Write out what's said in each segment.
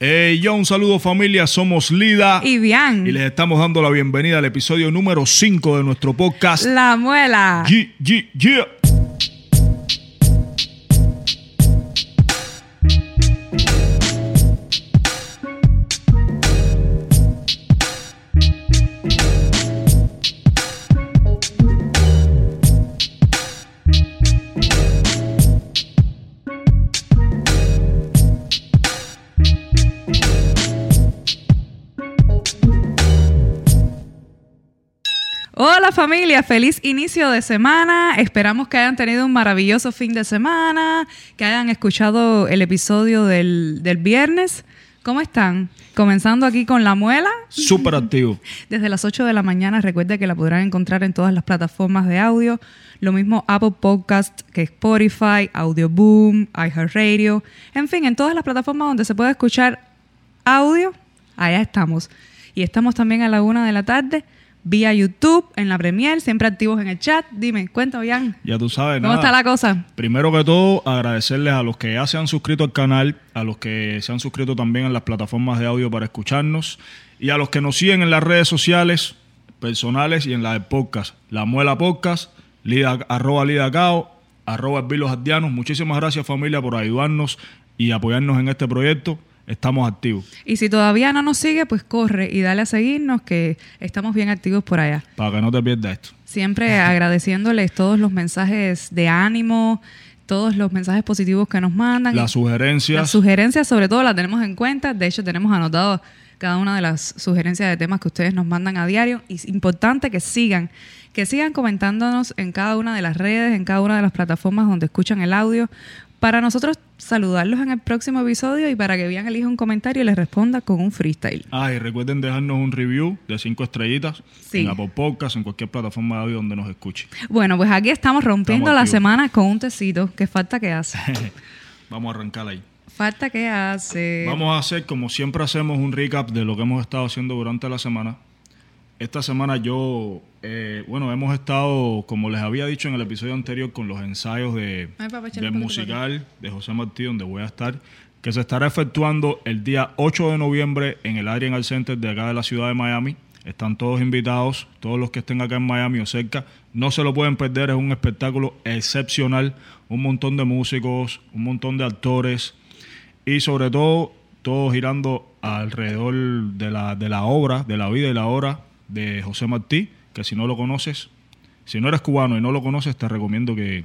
Eh, yo un saludo familia, somos Lida Y bien. y les estamos dando la bienvenida al episodio número 5 de nuestro podcast. La muela. Ye- ye- yeah. Familia, feliz inicio de semana. Esperamos que hayan tenido un maravilloso fin de semana, que hayan escuchado el episodio del, del viernes. ¿Cómo están? Comenzando aquí con la muela. Súper activo. Desde las 8 de la mañana, recuerde que la podrán encontrar en todas las plataformas de audio. Lo mismo Apple Podcast que Spotify, Audioboom, iHeartRadio. En fin, en todas las plataformas donde se puede escuchar audio, allá estamos. Y estamos también a la una de la tarde vía YouTube, en la Premiere, siempre activos en el chat. Dime, cuenta, Bian. Ya tú sabes, ¿Cómo nada. está la cosa? Primero que todo, agradecerles a los que ya se han suscrito al canal, a los que se han suscrito también en las plataformas de audio para escucharnos y a los que nos siguen en las redes sociales personales y en la de podcast. La Muela Podcast, Lida, arroba Lidacao, arroba. Muchísimas gracias familia por ayudarnos y apoyarnos en este proyecto. Estamos activos Y si todavía no nos sigue, pues corre y dale a seguirnos, que estamos bien activos por allá. para que no te pierdas esto. Siempre agradeciéndoles todos los mensajes de ánimo, todos los mensajes positivos que nos mandan. Las sugerencias. Las sugerencias, sobre todo, las tenemos en cuenta. De hecho, tenemos anotado cada una de las sugerencias de temas que ustedes nos mandan a diario. Y es importante que sigan, que sigan comentándonos en cada una de las redes, en cada una de las plataformas donde escuchan el audio, para nosotros saludarlos en el próximo episodio y para que Bian elija un comentario y les responda con un freestyle. Ah, y recuerden dejarnos un review de cinco estrellitas Sí. en Apple Podcast, en cualquier plataforma de audio donde nos escuche. Bueno, pues aquí estamos rompiendo Estamos la semana con un tecito. ¿Qué falta que hace? Vamos a arrancar ahí. falta que hace. Vamos a hacer, como siempre hacemos, un recap de lo que hemos estado haciendo durante la semana. Esta semana yo, eh, bueno, hemos estado, como les había dicho en el episodio anterior, con los ensayos de, Ay, papá, del musical de José Martí, donde voy a estar, que se estará efectuando el día 8 de noviembre en el Adrian Art Center de acá de la ciudad de Miami. Están todos invitados, todos los que estén acá en Miami o cerca. No se lo pueden perder, es un espectáculo excepcional. Un montón de músicos, un montón de actores, y sobre todo todo girando alrededor de la, de la obra, de la vida y la obra de José Martí, que si no lo conoces, si no eres cubano y no lo conoces, te recomiendo que,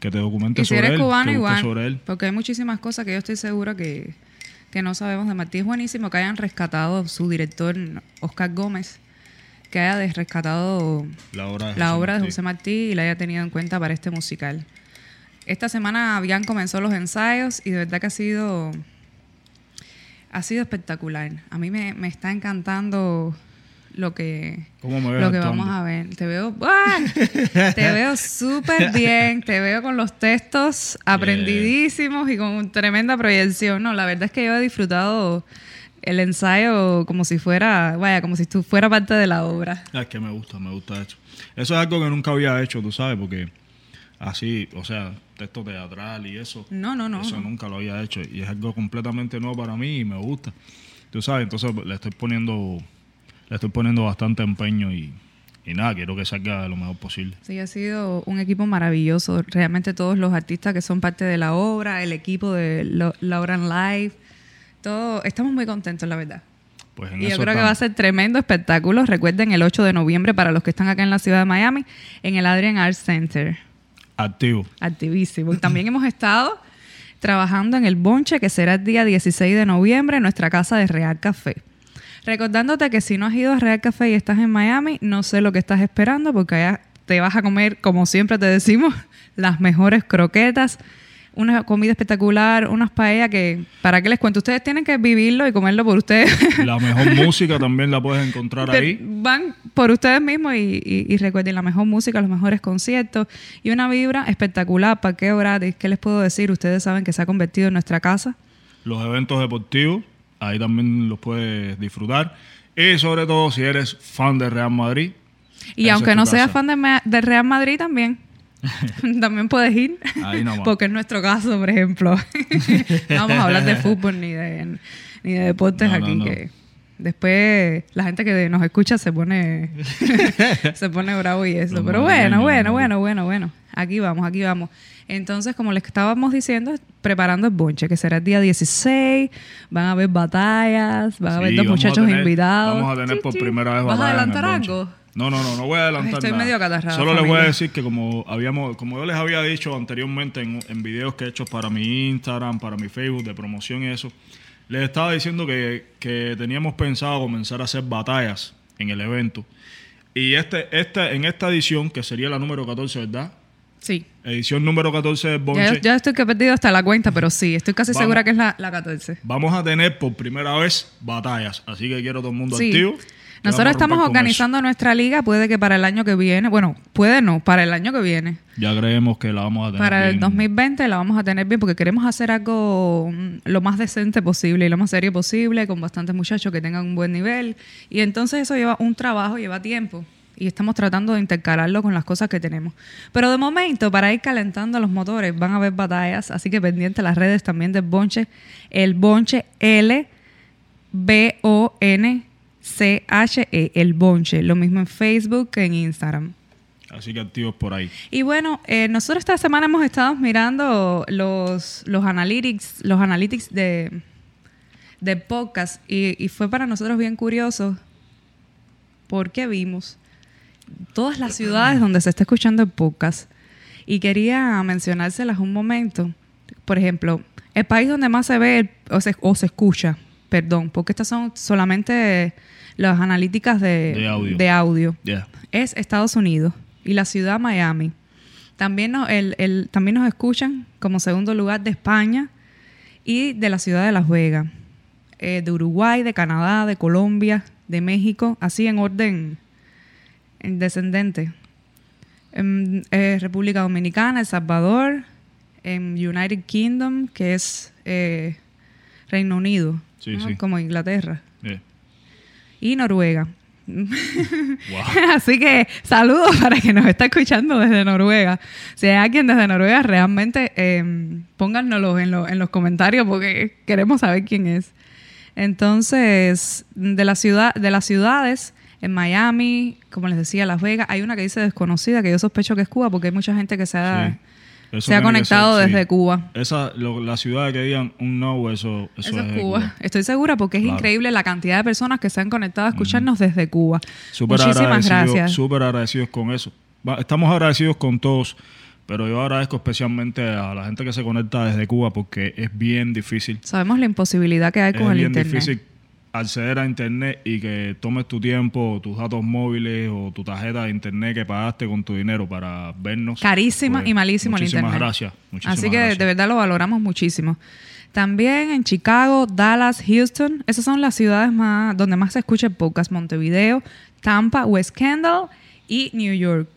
que te documentes y si sobre eres él. cubano, igual. sobre él. Porque hay muchísimas cosas que yo estoy segura que, que no sabemos de Martí. Es buenísimo que hayan rescatado su director, Oscar Gómez, que haya rescatado La obra de la José obra de Martí. José Martí y la haya tenido en cuenta para este musical. Esta semana habían comenzado los ensayos y de verdad que ha sido ha sido espectacular. A mí me, me está encantando lo que ¿Cómo me ves lo que actuando? vamos a ver. Te veo ¡ah! te veo súper bien, te veo con los textos aprendidísimos y con tremenda proyección. No, la verdad es que yo he disfrutado el ensayo como si fuera, vaya, como si tú fuera parte de la obra. Ah, Es que me gusta, me gusta eso. Eso es algo que nunca había hecho, tú sabes, porque así, o sea, texto teatral y eso. No, no, no. Eso nunca lo había hecho y es algo completamente nuevo para mí y me gusta. Tú sabes, entonces le estoy poniendo le estoy poniendo bastante empeño y, y nada, quiero que salga lo mejor posible. Sí, ha sido un equipo maravilloso. Realmente todos los artistas que son parte de la obra, el equipo de Lo- Lauren Live, todo, estamos muy contentos, la verdad. Pues en Y yo creo que va a ser tremendo espectáculo. Recuerden el 8 de noviembre para los que están acá en la ciudad de Miami, en el Adrian Art Center. activo. Activísimo. Y también hemos estado trabajando en el Bonche, que será el día 16 de noviembre en nuestra casa de Real Café. Recordándote que si no has ido a Real Café y estás en Miami, no sé lo que estás esperando porque allá te vas a comer, como siempre te decimos, las mejores croquetas, una comida espectacular, unas paellas que, ¿para qué les cuento? Ustedes tienen que vivirlo y comerlo por ustedes. La mejor música también la puedes encontrar Te- ahí. Van por ustedes mismos y, y- y recuerden la mejor música, los mejores conciertos y una vibra espectacular, parqueo gratis. ¿Qué les puedo decir? Ustedes saben que se ha convertido en nuestra casa. Los eventos deportivos, ahí también los puedes disfrutar. Y sobre todo si eres fan de Real Madrid. Y aunque no seas fan de del Real Madrid también, también puedes ir. Ahí. Porque es nuestro caso, por ejemplo. no vamos a hablar de fútbol ni de, ni de deportes No, no, aquí no. que después la gente que nos escucha se pone se pone bravo y eso. Pero bueno, bueno, bueno, bueno, bueno. Aquí vamos, aquí vamos. Entonces, como les estábamos diciendo, preparando el bonche, que será el día 16, van a haber batallas, van a haber dos muchachos tener- invitados. Vamos a tener por primera vez ¿Vas a adelantar algo? No, no, no, no voy a adelantar Estoy nada. medio acatarrada, Solo les voy a decir que como habíamos, como yo les había dicho anteriormente en, en videos que he hecho para mi Instagram, para mi Facebook de promoción y eso, les estaba diciendo que, que teníamos pensado comenzar a hacer batallas en el evento. Y este, este, en esta edición, que sería la número 14, ¿verdad? Sí. Edición número 14 del Bonche. Ya, ya estoy que he perdido hasta la cuenta, pero sí, estoy casi Vamos. segura que es la, la 14. Vamos a tener por primera vez batallas. Así que quiero todo el mundo Sí. activo. Nosotros estamos organizando nuestra liga, puede que para el año que viene, bueno, puede no, para el año que viene. Ya creemos que la vamos a tener. Para el bien. 2020 la vamos a tener bien porque queremos hacer algo mm, lo más decente posible y lo más serio posible, con bastantes muchachos que tengan un buen nivel. Y entonces eso lleva un trabajo, lleva tiempo. Y estamos tratando de intercalarlo con las cosas que tenemos. Pero de momento, para ir calentando los motores, van a haber batallas. Así que pendiente las redes también del Bonche. El Bonche L B O N C H E, el Bonche. Lo mismo en Facebook que en Instagram. Así que activos por ahí. Y bueno, eh, nosotros esta semana hemos estado mirando los, los analytics, los analytics de, de podcast y, y fue para nosotros bien curioso porque vimos todas las ciudades donde se está escuchando el podcast y quería mencionárselas un momento. Por ejemplo, el país donde más se ve el- o, se, o se escucha, perdón, porque estas son solamente las analíticas de, De audio. de audio Ya. es Estados Unidos y la ciudad Miami. También nos, el, el- también nos escuchan como segundo lugar de España y de la ciudad de Las Vegas, eh, de Uruguay, de Canadá, de Colombia, de México, así en orden en descendente. En, eh, República Dominicana, El Salvador, en United Kingdom, que es eh, Reino Unido, Sí, ¿no? sí. como Inglaterra, Yeah. y Noruega. Así que saludos para que nos está escuchando desde Noruega. Si hay alguien desde Noruega, realmente eh, pónganoslo en, lo- en los comentarios porque queremos saber quién es. Entonces, de la ciudad, de las ciudades, en Miami, como les decía, Las Vegas, hay una que dice desconocida, que yo sospecho que es Cuba, porque hay mucha gente que se ha, Sí. Se conectado ser, sí. desde Cuba. Esa, lo- la ciudad que digan un no, eso, eso, Eso es Cuba. Estoy segura porque es Claro. increíble la cantidad de personas que se han conectado a escucharnos desde Cuba. Muchísimas gracias. súper agradecidos con eso. Estamos agradecidos con todos, pero yo agradezco especialmente a la gente que se conecta desde Cuba porque es bien difícil. Sabemos la imposibilidad que hay Es con el bien internet. difícil acceder a internet y que tomes tu tiempo, tus datos móviles o tu tarjeta de internet que pagaste con tu dinero para vernos. Carísima Pues, y malísimo el muchísimas internet. gracias. Muchísimas Así que gracias. de verdad lo valoramos muchísimo. También en Chicago, Dallas, Houston, esas son las ciudades más donde más se escucha el podcast. Montevideo, Tampa, West Kendall y New York.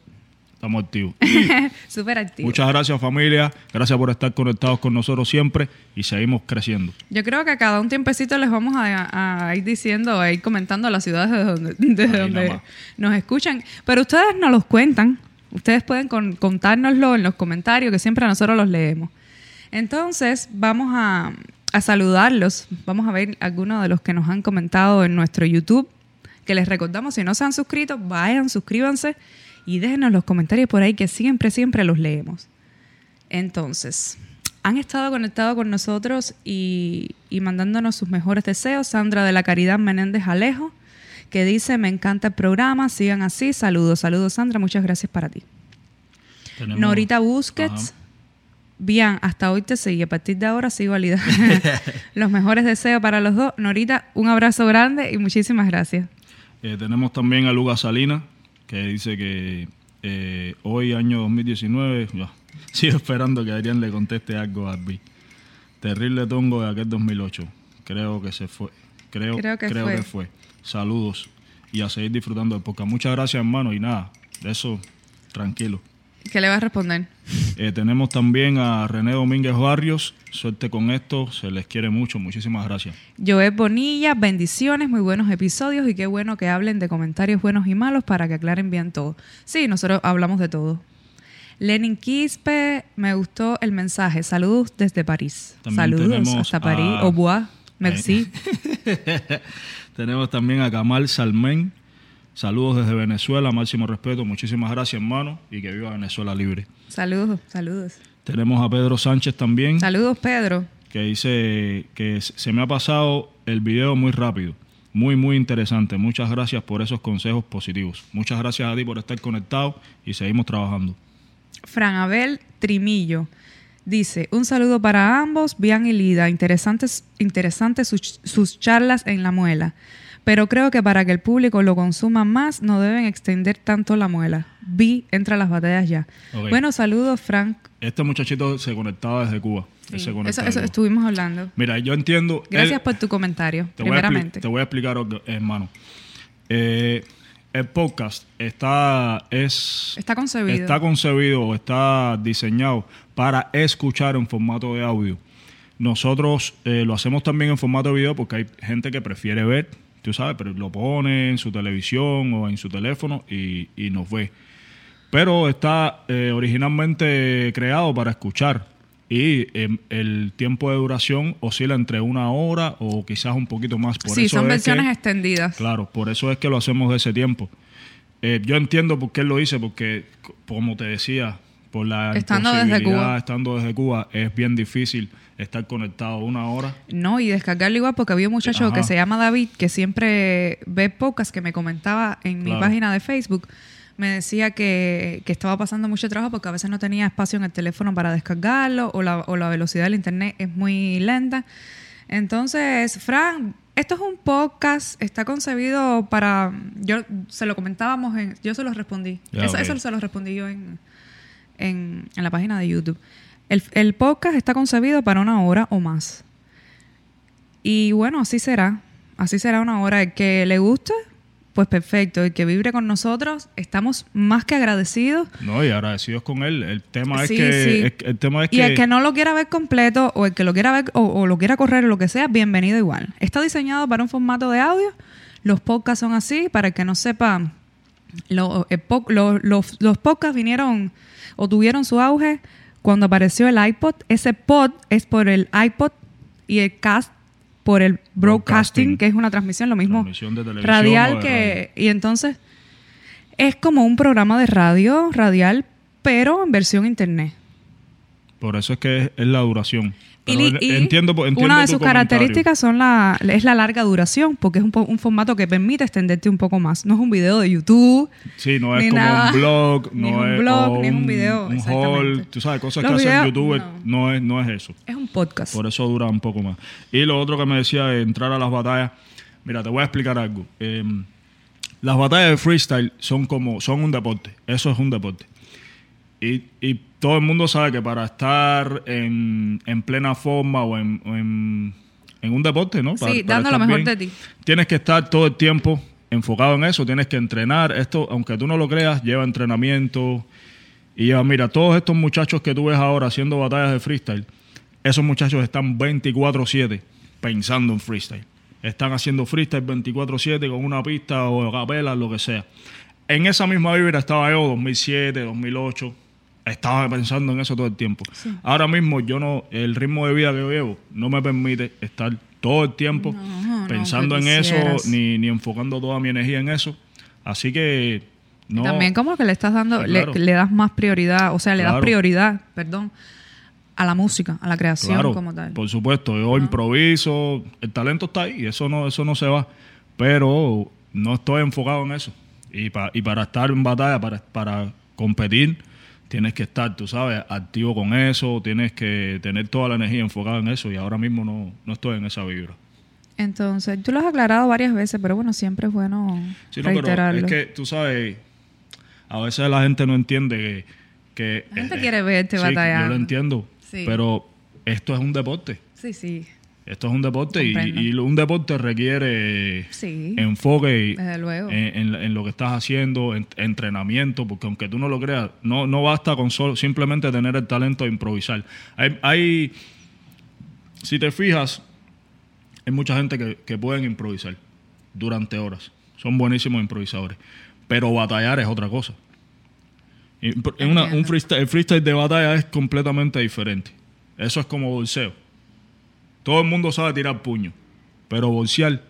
Estamos activos. Súper activo. Muchas gracias familia, gracias por estar conectados con nosotros siempre y seguimos creciendo. Yo creo que a cada un tiempecito les vamos a, a ir diciendo, a ir comentando las ciudades de donde, desde donde nos escuchan. Pero ustedes nos los cuentan. Ustedes pueden con- contárnoslo en los comentarios, que siempre nosotros los leemos. Entonces, vamos a, a saludarlos. Vamos a ver algunos de los que nos han comentado en nuestro YouTube. Que les recordamos, si no se han suscrito, vayan, suscríbanse y déjenos los comentarios por ahí, que siempre, siempre los leemos. Entonces, han estado conectados con nosotros y, y mandándonos sus mejores deseos. Sandra de la Caridad Menéndez Alejo, que dice, me encanta el programa, sigan así. Saludos, saludos Sandra, muchas gracias para ti. Tenemos- Norita Busquets, Ajá. bien, hasta hoy te seguí. A partir de ahora sigo validando los mejores deseos para los dos. Norita, un abrazo grande y muchísimas gracias. Eh, tenemos también a Lucas Salinas, que dice que eh, hoy, año 2019, ya, sigo esperando que Adrián le conteste algo a Arby. Terrible tongo de aquel 2008. Creo que se fue. Creo, Creo que creo fue. que fue. Saludos y a seguir disfrutando del podcast. Muchas gracias, hermano. Y nada, de eso, tranquilo. ¿Qué le vas a responder? Eh, tenemos también a René Domínguez Barrios. Suerte con esto. Se les quiere mucho. Muchísimas gracias. Joel Bonilla, bendiciones, muy buenos episodios y qué bueno que hablen de comentarios buenos y malos para que aclaren bien todo. Sí, nosotros hablamos de todo. Lenin Quispe, me gustó el mensaje. Saludos desde París. También Saludos hasta París. a- Au revoir. Merci. Tenemos también a Kamal Salmen. Saludos desde Venezuela, máximo respeto. Muchísimas gracias, hermano, y que viva Venezuela libre. Saludos, saludos. Tenemos a Pedro Sánchez también, Saludos, Pedro. que dice que se me ha pasado el video muy rápido. Muy, muy interesante. Muchas gracias por esos consejos positivos. Muchas gracias a ti por estar conectado y seguimos trabajando. Fran Abel Trimillo dice: Un saludo para ambos, Bian y Lida. Interesantes, interesantes sus, sus charlas en la muela. Pero creo que para que el público lo consuma más, no deben extender tanto la muela. Vi, entra a las batallas ya. Bueno, saludos, Frank. Este muchachito se conectaba desde Cuba. Sí, eso, eso Cuba. estuvimos hablando. Mira, yo entiendo. Gracias por tu comentario, te voy, primeramente. te voy a explicar, hermano. Eh, el podcast está, es, Está concebido. está concebido o está diseñado para escuchar en formato de audio. Nosotros eh, lo hacemos también en formato de video porque hay gente que prefiere ver, tú sabes, pero lo pone en su televisión o en su teléfono y, y nos ve. Pero está eh, originalmente creado para escuchar y em, el tiempo de duración oscila entre una hora o quizás un poquito más. Por sí, eso son es versiones que- extendidas. Claro, por eso es que lo hacemos de ese tiempo. Eh, yo entiendo por qué él lo dice, porque, como te decía, por la Estando desde Cuba. estando desde Cuba, es bien difícil estar conectado una hora. No, y descargarlo igual porque había un muchacho Ajá. que se llama David que siempre ve podcast que me comentaba en mi página de Facebook. Me decía que, que estaba pasando mucho trabajo porque a veces no tenía espacio en el teléfono para descargarlo o la, o la velocidad del internet es muy lenta. Entonces, Fran, esto es un podcast, está concebido para... Yo se lo comentábamos, en, yo se lo respondí. Eso se lo respondí yo en, en, en la página de YouTube. El, el podcast está concebido para una hora o más. Y bueno, así será. Así será una hora. El que le guste, pues perfecto. El que vibre con nosotros, estamos más que agradecidos. No, y agradecidos con él. El tema Sí, es que, sí. el tema es Y que, el que no lo quiera ver completo, o el que lo quiera ver, o, o lo quiera correr, o lo que sea, bienvenido igual. Está diseñado para un formato de audio. Los podcasts son así, para el que no sepa, lo- el po- lo- los, los podcasts vinieron o tuvieron su auge cuando apareció el iPod. Ese pod es por el iPod y el cast por el broadcasting, Broadcasting. que es una transmisión, lo mismo Transmisión de televisión radial que... Y entonces es como un programa de radio radial, pero en versión internet. por eso es que es, es la duración. Y, y entiendo, entiendo una de sus comentario. características son la, es la larga duración, porque es un, un formato que permite extenderte un poco más. No es un video de YouTube. Sí, no es ni como nada. un blog, Ni no un es blog, o ni es un video, un haul, tú sabes, cosas Los que hacen youtubers, no. no. es, no es eso. Es un podcast. Por eso dura un poco más. Y lo otro que me decía de entrar a las batallas, mira, te voy a explicar algo. Eh, las batallas de freestyle son como, son un deporte. Eso es un deporte. Y, y todo el mundo sabe que para estar en, en plena forma o en, o en, en un deporte, ¿no? Para- Sí, para dando lo mejor bien, de ti. Tienes que estar todo el tiempo enfocado en eso, tienes que entrenar. Esto, aunque tú no lo creas, lleva entrenamiento. Y lleva, mira, todos estos muchachos que tú ves ahora haciendo batallas de freestyle, esos muchachos están 24-7 pensando en freestyle. Están haciendo freestyle 24-7 con una pista o capela, lo que sea. En esa misma vibra estaba yo, 2007, 2008. Estaba pensando en eso todo el tiempo. Ahora mismo yo no, el ritmo de vida que yo llevo no me permite estar todo el tiempo No, pensando en eso, ni, ni enfocando toda mi energía en eso. Así que no. También como que le estás dando, le- das más prioridad, o sea, le das prioridad, perdón, a la música, a la creación Claro, como tal. por supuesto, yo improviso, el talento está ahí, eso no, eso no se va, pero no estoy enfocado en eso. Y, pa- y para estar en batalla, para, para competir, tienes que estar, tú sabes, activo con eso, tienes que tener toda la energía enfocada en eso y ahora mismo no, no estoy en esa vibra. Entonces, tú lo has aclarado varias veces, pero bueno, siempre es bueno Sí, no, pero reiterarlo. es que tú sabes, a veces la gente no entiende que... que La gente quiere verte sí, batallando. Yo lo entiendo, Sí. pero esto es un deporte. Sí, sí, Esto es un deporte y, un deporte requiere sí. enfoque en, en- en lo que estás haciendo, en- entrenamiento, porque aunque tú no lo creas, no, no basta con solo, simplemente tener el talento de improvisar. Hay, hay- si te fijas, hay mucha gente que, que pueden improvisar durante horas. Son buenísimos improvisadores. Pero batallar es otra cosa. Una- un freestyle, el freestyle de batalla es completamente diferente. Eso es como bolseo. Todo el mundo sabe tirar puño. pero bolsear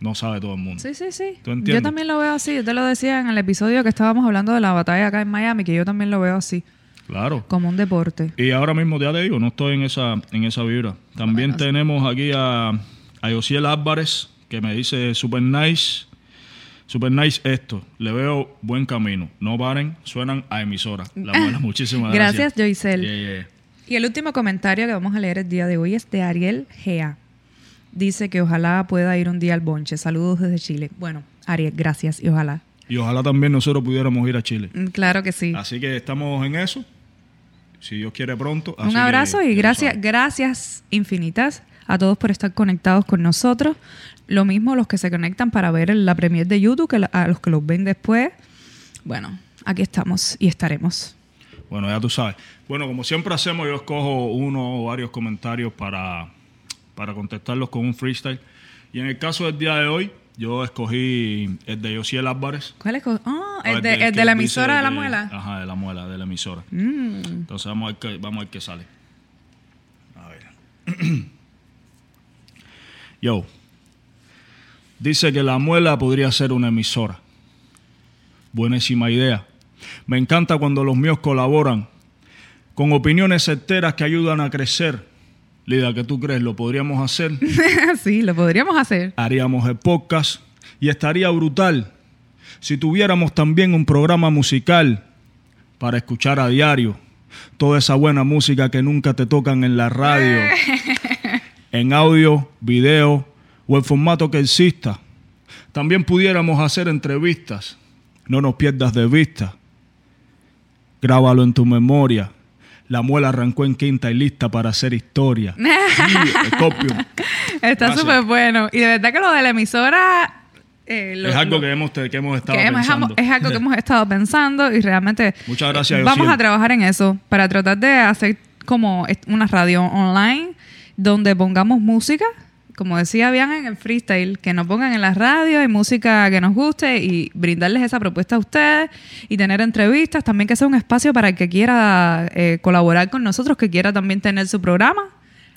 no sabe todo el mundo. Sí, sí, sí. ¿Tú Yo entiendes? también lo veo así. Yo te lo decía en el episodio que estábamos hablando de la batalla acá en Miami, que yo también lo veo así, Claro. como un deporte. Y ahora mismo, ya te digo, no estoy en esa, en esa vibra. También tenemos aquí a, a Yosiel Álvarez, que me dice super nice. Super nice esto. Le veo buen camino. No paren, suenan a emisora. La buena, muchísimas gracias. Gracias, Joycel. Yeah, yeah. Y el último comentario que vamos a leer el día de hoy es de Ariel Gea. Dice que ojalá pueda ir un día al bonche. Saludos desde Chile. Bueno, Ariel, gracias y ojalá. Y ojalá también nosotros pudiéramos ir a Chile. Mm, Claro que sí. Así que estamos en eso. Si Dios quiere pronto. Así Un abrazo y gracias, gracias infinitas a todos por estar conectados con nosotros. Lo mismo los que se conectan para ver la premier de YouTube, que a los que los ven después. Bueno, aquí estamos y estaremos. Bueno, ya tú sabes. Bueno, como siempre hacemos, yo escojo uno o varios comentarios para, para contestarlos con un freestyle. Y en el caso del día de hoy, yo escogí el de Josiel Álvarez. ¿Cuál es? co- Ah, el de, el que de la emisora de la muela. Ajá, de la muela, de la emisora. Mm. Entonces vamos a ver qué, vamos a ver qué sale. A ver. Yo. Dice que la muela podría ser una emisora. Buenísima idea. Me encanta cuando los míos colaboran con opiniones certeras que ayudan a crecer. Lida, ¿qué tú crees? ¿Lo podríamos hacer? sí, lo podríamos hacer. haríamos el podcast y estaría brutal si tuviéramos también un programa musical para escuchar a diario toda esa buena música que nunca te tocan en la radio, en audio, video o el formato que exista. También pudiéramos hacer entrevistas. No nos pierdas de vista. Grábalo en tu memoria. La muela arrancó en quinta y lista para hacer historia. Está súper bueno. Y de verdad que lo de la emisora... eh, lo- es algo lo- que hemos, que hemos estado que pensando. es algo que hemos estado pensando y realmente Muchas gracias, vamos Yosiel. a trabajar en eso para tratar de hacer como una radio online donde pongamos música, como decía Bian en el freestyle, que nos pongan en la radio y música que nos guste y brindarles esa propuesta a ustedes y tener entrevistas, también que sea un espacio para el que quiera eh, colaborar con nosotros, que quiera también tener su programa.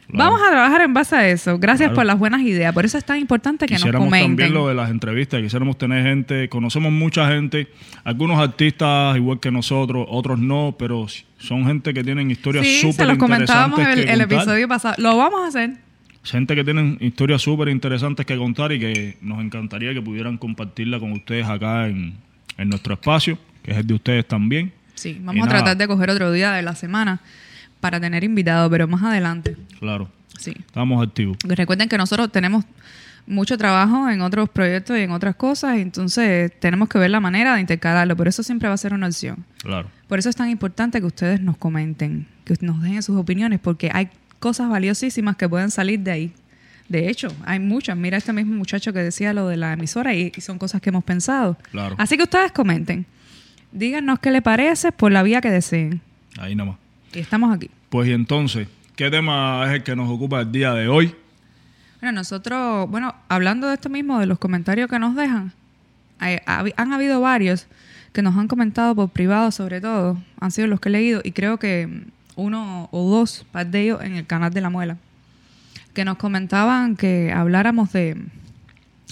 Claro. Vamos a trabajar en base a eso. Gracias Claro. por las buenas ideas. Por eso es tan importante que nos Quisiéramos comenten. también lo de las entrevistas, quisiéramos tener gente, conocemos mucha gente, algunos artistas igual que nosotros, otros no, pero son gente que tienen historias Sí, súper se los comentábamos en el, el episodio pasado. Lo vamos a hacer. Gente que tienen historias súper interesantes que contar y que nos encantaría que pudieran compartirla con ustedes acá en, en nuestro espacio, que es el de ustedes también. Sí, Y vamos a nada, tratar de coger otro día de la semana para tener invitados, pero más adelante. Claro, Sí. estamos activos. Recuerden que nosotros tenemos mucho trabajo en otros proyectos y en otras cosas, entonces tenemos que ver la manera de intercalarlo, pero eso siempre va a ser una opción. Claro. Por eso es tan importante que ustedes nos comenten, que nos dejen sus opiniones, porque hay cosas valiosísimas que pueden salir de ahí. De hecho, hay muchas. Mira este mismo muchacho que decía lo de la emisora y, y son cosas que hemos pensado. Claro. Así que ustedes comenten. Díganos qué le parece por la vía que deseen. Ahí nada más. Y estamos aquí. Pues y entonces, ¿qué tema es el que nos ocupa el día de hoy? Bueno, nosotros, bueno, hablando de esto mismo, de los comentarios que nos dejan, hay- han habido varios que nos han comentado por privado, sobre todo, han sido los que he leído, y creo que uno o dos par de ellos en el canal de la muela, que nos comentaban que habláramos de,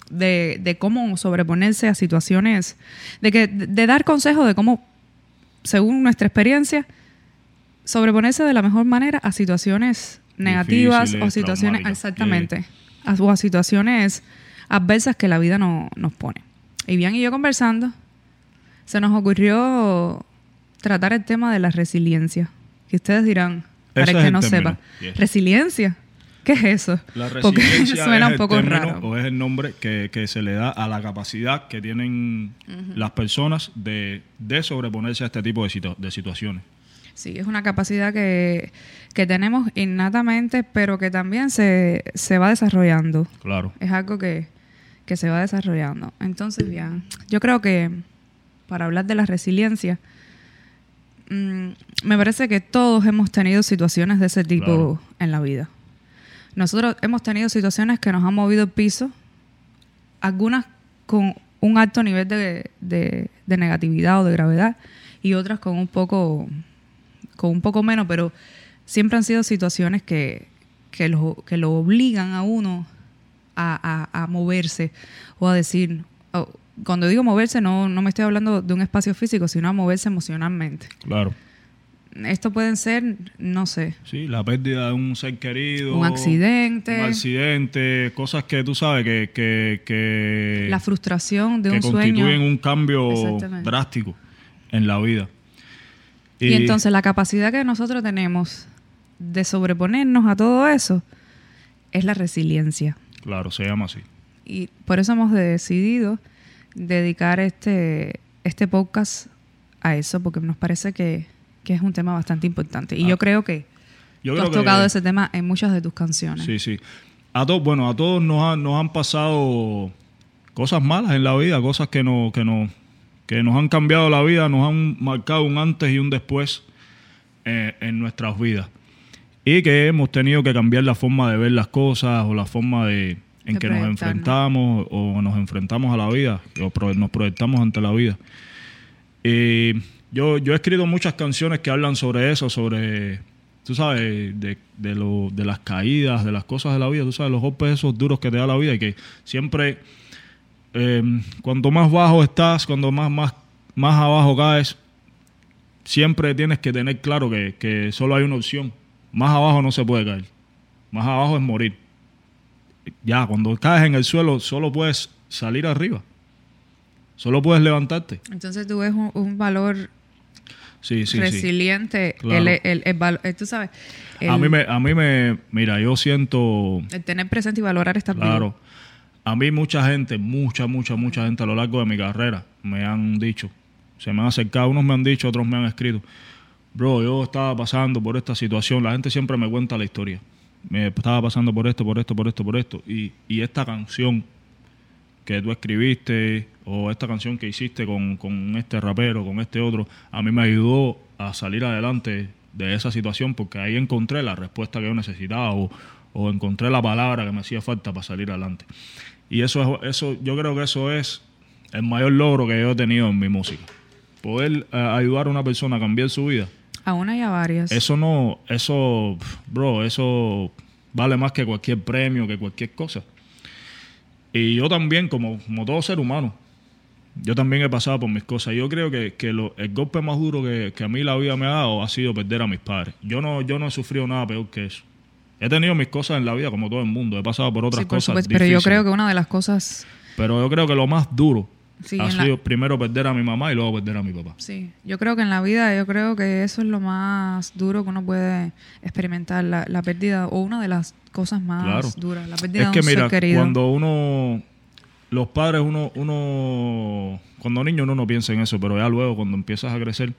de, de cómo sobreponerse a situaciones, de, que, de dar consejos de cómo, según nuestra experiencia, sobreponerse de la mejor manera a situaciones negativas o situaciones exactamente a, o a situaciones adversas que la vida no- nos pone. Y bien y yo conversando se nos ocurrió tratar el tema de la resiliencia ustedes dirán para el que no sepa yes. resiliencia ¿qué es eso? La porque resiliencia suena es un poco raro o es el nombre que, que se le da a la capacidad que tienen las personas de, de sobreponerse a este tipo de, situ- de situaciones. Sí, es una capacidad que, que tenemos innatamente, pero que también se, se va desarrollando. Claro. Es algo que, que se va desarrollando. Entonces, bien, yo creo que para hablar de la resiliencia, mm, me parece que todos hemos tenido situaciones de ese tipo Claro. en la vida. Nosotros hemos tenido situaciones que nos han movido el piso, algunas con un alto nivel de, de- de negatividad o de gravedad y otras con un poco con un poco menos, pero siempre han sido situaciones que, que, lo, que lo obligan a uno a, a- a moverse o a decir, oh, cuando digo moverse no, no me estoy hablando de un espacio físico, sino a moverse emocionalmente. Claro. Esto pueden ser, no sé, Sí, la pérdida de un ser querido. un accidente, Un accidente, cosas que tú sabes que, que, que, la frustración de que un constituyen sueño. un cambio drástico en la vida. Y, entonces la capacidad que nosotros tenemos de sobreponernos a todo eso es la resiliencia. Claro, se llama así. Y por eso hemos decidido dedicar este, este podcast a eso, porque nos parece que, que es un tema bastante importante. Y Ah. yo creo que Yo tú creo has que- tocado ese tema en muchas de tus canciones. Sí, sí. A todos, bueno, a todos nos han, nos han pasado cosas malas en la vida, cosas que nos, que nos, que nos han cambiado la vida, nos han marcado un antes y un después eh, en nuestras vidas. Y que hemos tenido que cambiar la forma de ver las cosas o la forma de en que nos enfrentamos o nos enfrentamos a la vida o pro- nos proyectamos ante la vida. Y yo, yo he escrito muchas canciones que hablan sobre eso, sobre, tú sabes, de, de, lo, de las caídas, de las cosas de la vida, tú sabes, los golpes esos duros que te da la vida y que siempre, eh, cuanto más bajo estás, cuando más, más, más abajo caes, siempre tienes que tener claro que, que solo hay una opción. Más abajo no se puede caer. Más abajo es morir. Ya, cuando caes en el suelo, solo puedes salir arriba. Solo puedes levantarte. Entonces tú ves un, un valor Sí, sí, sí. resiliente, Claro. el, el- el eh, tú sabes, A mí me, a mí me, mira, yo siento, el tener presente y valorar vivo. claro, a mí mucha gente, mucha, mucha, mucha gente a lo largo de mi carrera me han dicho, se me han acercado, unos me han dicho, otros me han escrito, bro, yo estaba pasando por esta situación, la gente siempre me cuenta la historia, me estaba pasando por esto, por esto, por esto, por esto, y, y esta canción que tú escribiste o esta canción que hiciste con, con este rapero, con este otro, a mí me ayudó a salir adelante de esa situación porque ahí encontré la respuesta que yo necesitaba o, o encontré la palabra que me hacía falta para salir adelante. Y eso es, eso, yo creo que eso es el mayor logro que yo he tenido en mi música. Poder eh, ayudar a una persona a cambiar su vida. A una y a varias. Eso no, eso, bro, eso vale más que cualquier premio, que cualquier cosa. Y yo también, como, como todo ser humano, yo también he pasado por mis cosas. Yo creo que, que lo- el golpe más duro que, que a mí la vida me ha dado ha sido perder a mis padres. Yo no, yo no he sufrido nada peor que eso. He tenido mis cosas en la vida como todo el mundo. He pasado por otras Sí, por cosas supuesto, pero yo creo que una de las cosas, Pero yo creo que lo más duro Sí, ha la- sido primero perder a mi mamá y luego perder a mi papá. sí, yo creo que en la vida, yo creo que eso es lo más duro que uno puede experimentar, la, la pérdida, o una de las cosas más Claro. duras, la pérdida Es de que un mira, ser querido. cuando uno, los padres, uno, uno, cuando niño uno no piensa en eso, pero ya luego cuando empiezas a crecer,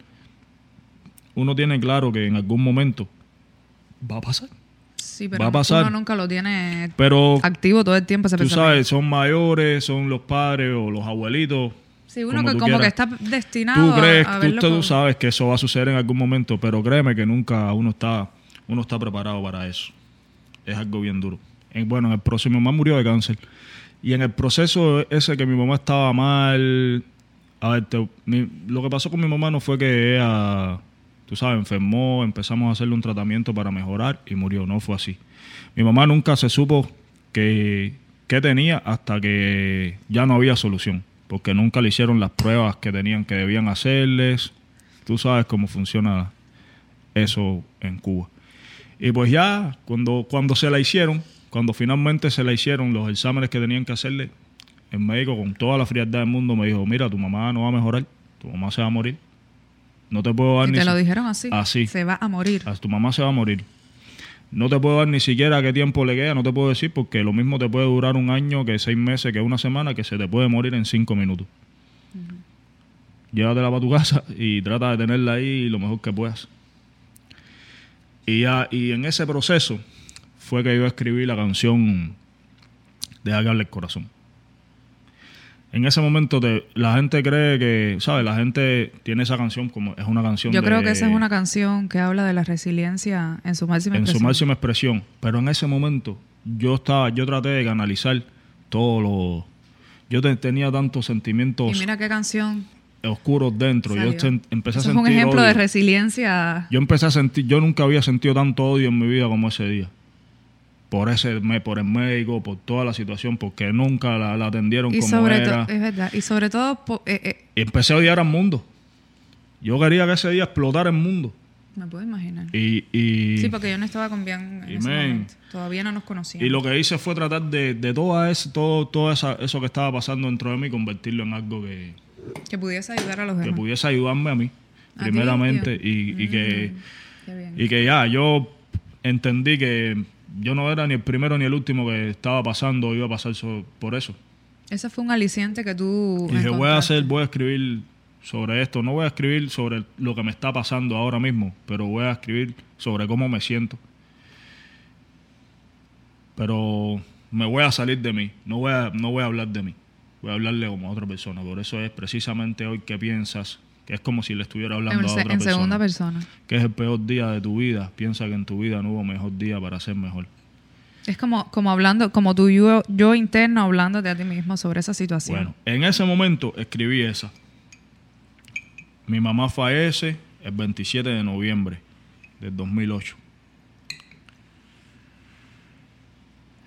uno tiene claro que en algún momento va a pasar. Sí, pero va a pasar. uno nunca lo tiene Pero activo todo el tiempo ese tú sabes, son mayores, son los padres o los abuelitos. Sí, uno como que tú como que está destinado Tú crees, a, a tú, verlo tú con- sabes que eso va a suceder en algún momento, pero créeme que nunca uno está, uno está preparado para eso. Es algo bien duro. En- bueno, en el proceso, mi mamá murió de cáncer. Y en el proceso ese que mi mamá estaba mal, a ver, te- mi- lo que pasó con mi mamá no fue que ella, tú sabes, enfermó, empezamos a hacerle un tratamiento para mejorar y murió. No fue así. Mi mamá nunca se supo que, que tenía hasta que ya no había solución, porque nunca le hicieron las pruebas que tenían que debían hacerles. Tú sabes cómo funciona eso en Cuba. Y pues ya, cuando, cuando se la hicieron, cuando finalmente se la hicieron los exámenes que tenían que hacerle, el médico con toda la frialdad del mundo me dijo, mira, tu mamá no va a mejorar, tu mamá se va a morir. No te puedo dar Y ni te si- lo dijeron así. Así. Se va a morir. a tu mamá se va a morir. No te puedo dar ni siquiera qué tiempo le queda, no te puedo decir, porque lo mismo te puede durar un año, que seis meses, que una semana, que se te puede morir en cinco minutos. Llévatela para tu casa y trata de tenerla ahí lo mejor que puedas. Y, ya, y en ese proceso fue que yo escribí la canción de Hágale el corazón. En ese momento te- la gente cree que, ¿sabes? La gente tiene esa canción como es una canción Yo creo que esa es una canción que habla de la resiliencia en su máxima en su expresión. máxima expresión. Pero en ese momento yo estaba, yo traté de canalizar todo lo. Yo te- tenía tantos sentimientos Y mira qué canción. oscuros dentro. Yo empecé Eso a es un sentir ejemplo odio. de resiliencia. Yo empecé a sentir, yo nunca había sentido tanto odio en mi vida como ese día. Por ese me- por el médico, por toda la situación, porque nunca la, la atendieron Y como sobre era. todo, es verdad, y sobre todo, po- eh, eh, Y empecé a odiar al mundo. Yo quería que ese día explotara el mundo. me puedo imaginar. Y, y, sí, porque yo no estaba con en ese momento. Todavía no nos conocíamos. y lo que hice fue tratar de, de toda ese, todo, todo esa- eso que estaba pasando dentro de mí, convertirlo en algo que, Que pudiese ayudar a los que demás. pudiese ayudarme a mí, A primeramente, y, y que, bien. y que ya, yo entendí que yo no era ni el primero ni el último que estaba pasando o iba a pasar so- por eso. Ese fue un aliciente que tú. Y dije, voy a hacer, voy a escribir sobre esto. No voy a escribir sobre lo que me está pasando ahora mismo, pero voy a escribir sobre cómo me siento. Pero me voy a salir de mí. No voy a, no voy a hablar de mí. Voy a hablarle como a otra persona. Por eso es precisamente hoy que piensas que es como si le estuviera hablando En, a otra en persona. segunda persona. Que es el peor día de tu vida. Piensa que en tu vida no hubo mejor día para ser mejor. Es como, como hablando, como tu yo, yo interno hablándote a ti mismo sobre esa situación. Bueno, en ese momento escribí esa. Mi mamá fallece el 27 de noviembre del 2008.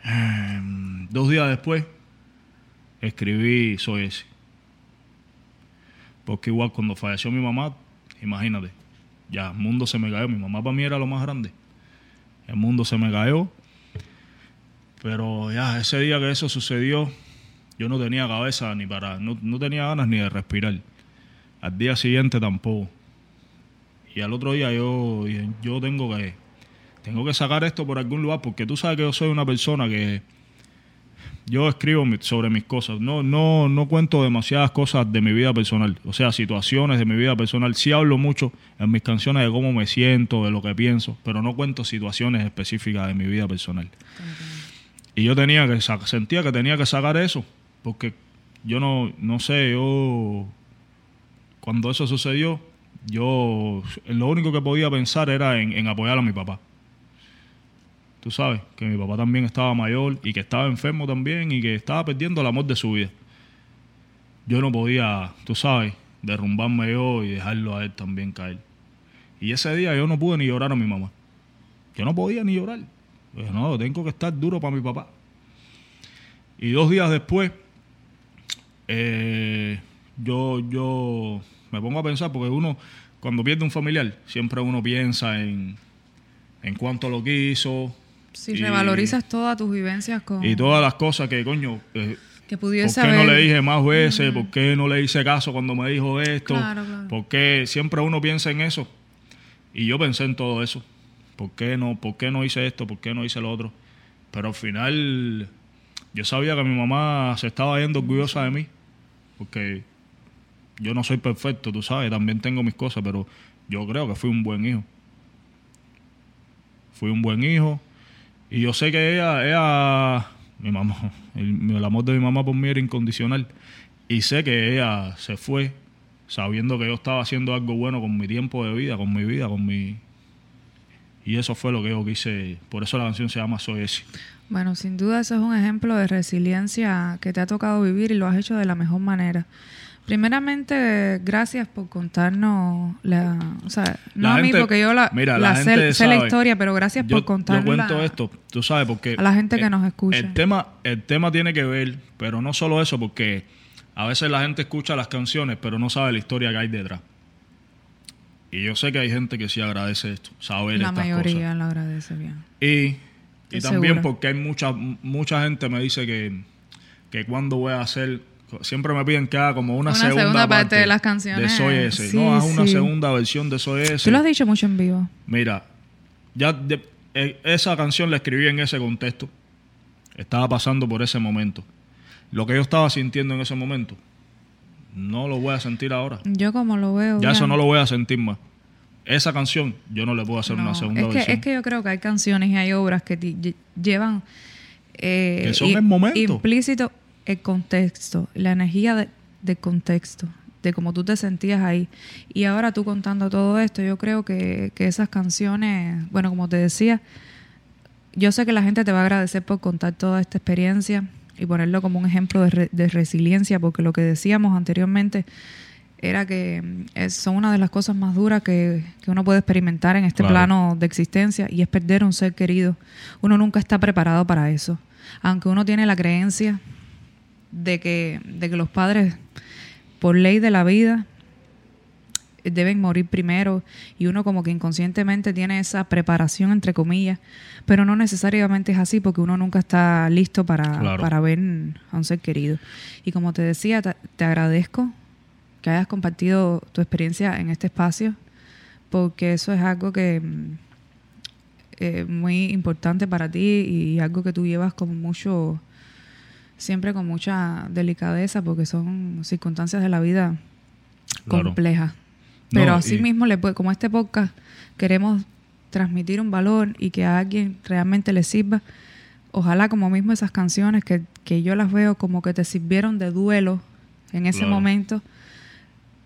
Em, Dos días después escribí Soy ese. Porque igual cuando falleció mi mamá, imagínate, ya el mundo se me cayó. Mi mamá para mí era lo más grande. El mundo se me cayó. Pero ya ese día que eso sucedió, yo no tenía cabeza ni para, no, no tenía ganas ni de respirar. Al día siguiente tampoco. Y al otro día yo yo tengo que, tengo que sacar esto por algún lugar, porque tú sabes que yo soy una persona que yo escribo sobre mis cosas. No, no, no cuento demasiadas cosas de mi vida personal. O sea, situaciones de mi vida personal. Sí hablo mucho en mis canciones de cómo me siento, de lo que pienso, pero no cuento situaciones específicas de mi vida personal. Y yo tenía que sentía que tenía que sacar eso, porque yo no, no sé, yo cuando eso sucedió, yo lo único que podía pensar era en apoyar a mi papá. Tú sabes, que mi papá también estaba mayor y que estaba enfermo también y que estaba perdiendo el amor de su vida. Yo no podía, tú sabes, derrumbarme yo y dejarlo a él también caer. Y ese día yo no pude ni llorar a mi mamá. Yo no podía ni llorar. Dije, no, tengo que estar duro para mi papá. Y dos días después, eh, yo, yo me pongo a pensar, porque uno, cuando pierde un familiar, siempre uno piensa en, en cuánto lo quiso. Si y- revalorizas todas tus vivencias con. Y todas las cosas que, coño, eh, que ¿por pudiese qué no le dije más veces? ¿Por qué no le hice caso cuando me dijo esto? Claro, claro. ¿Por qué siempre uno piensa en eso? Y yo pensé en todo eso. ¿Por qué no, por qué no hice esto? ¿Por qué no hice lo otro? Pero al final yo sabía que mi mamá se estaba yendo orgullosa de mí. Porque yo no soy perfecto, tú sabes, también tengo mis cosas, pero yo creo que fui un buen hijo. Fui un buen hijo. Y yo sé que ella, ella mi mamá, el, amor de mi mamá por mí era incondicional. Y sé que ella se fue sabiendo que yo estaba haciendo algo bueno con mi tiempo de vida, con mi vida, con mi... Y eso fue lo que yo quise. Por eso la canción se llama Soy ese. Bueno, sin duda eso es un ejemplo de resiliencia que te ha tocado vivir y lo has hecho de la mejor manera. Primeramente, gracias por contarnos la, o sea, no La a mí gente- porque yo la, mira, la la sé, gente sé la historia, pero gracias Yo, por contarnos yo cuento esto, tú sabes, porque... a la gente que nos escucha. El tema, el tema tiene que ver, pero no solo eso, porque a veces la gente escucha las canciones, pero no sabe la historia que hay detrás. Y yo sé que hay gente que sí agradece esto, saber la estas mayoría cosas. lo agradece bien. Y, y también segura. porque hay mucha, mucha gente me dice que, que cuando voy a hacer, siempre me piden que haga como una, Una segunda parte de las canciones. De Soy Ese. Sí, no, haz una segunda versión de Soy Ese. Tú lo has dicho mucho en vivo. Mira, ya de- eh, esa canción la escribí en ese contexto. Estaba pasando por ese momento. Lo que yo estaba sintiendo en ese momento, no lo voy a sentir ahora. Yo como lo veo. Ya eso no lo voy a sentir más. Esa canción yo no le puedo hacer No, una segunda es que, versión. es que yo creo que hay canciones y hay obras que llevan eh, Que son el momento. implícito el contexto, la energía de- del contexto, de cómo tú te sentías ahí. Y ahora tú contando todo esto, yo creo que, que esas canciones, bueno, como te decía, yo sé que la gente te va a agradecer por contar toda esta experiencia y ponerlo como un ejemplo de, re- de resiliencia, porque lo que decíamos anteriormente, era que mm, es, son una de las cosas más duras que, que uno puede experimentar en este Claro. plano de existencia y es perder un ser querido. Uno nunca está preparado para eso. Aunque uno tiene la creencia de que, de que los padres, por ley de la vida, deben morir primero y uno como que inconscientemente tiene esa preparación entre comillas, pero no necesariamente es así porque uno nunca está listo para, Claro. para ver a un ser querido. Y como te decía, te, agradezco que hayas compartido tu experiencia en este espacio porque eso es algo que es muy importante para ti y algo que tú llevas con mucho siempre con mucha delicadeza porque son circunstancias de la vida Claro. complejas. Pero No, así y- mismo, le puede- como este podcast, queremos transmitir un valor y que a alguien realmente le sirva. Ojalá como mismo esas canciones que, que yo las veo como que te sirvieron de duelo en ese Claro. momento,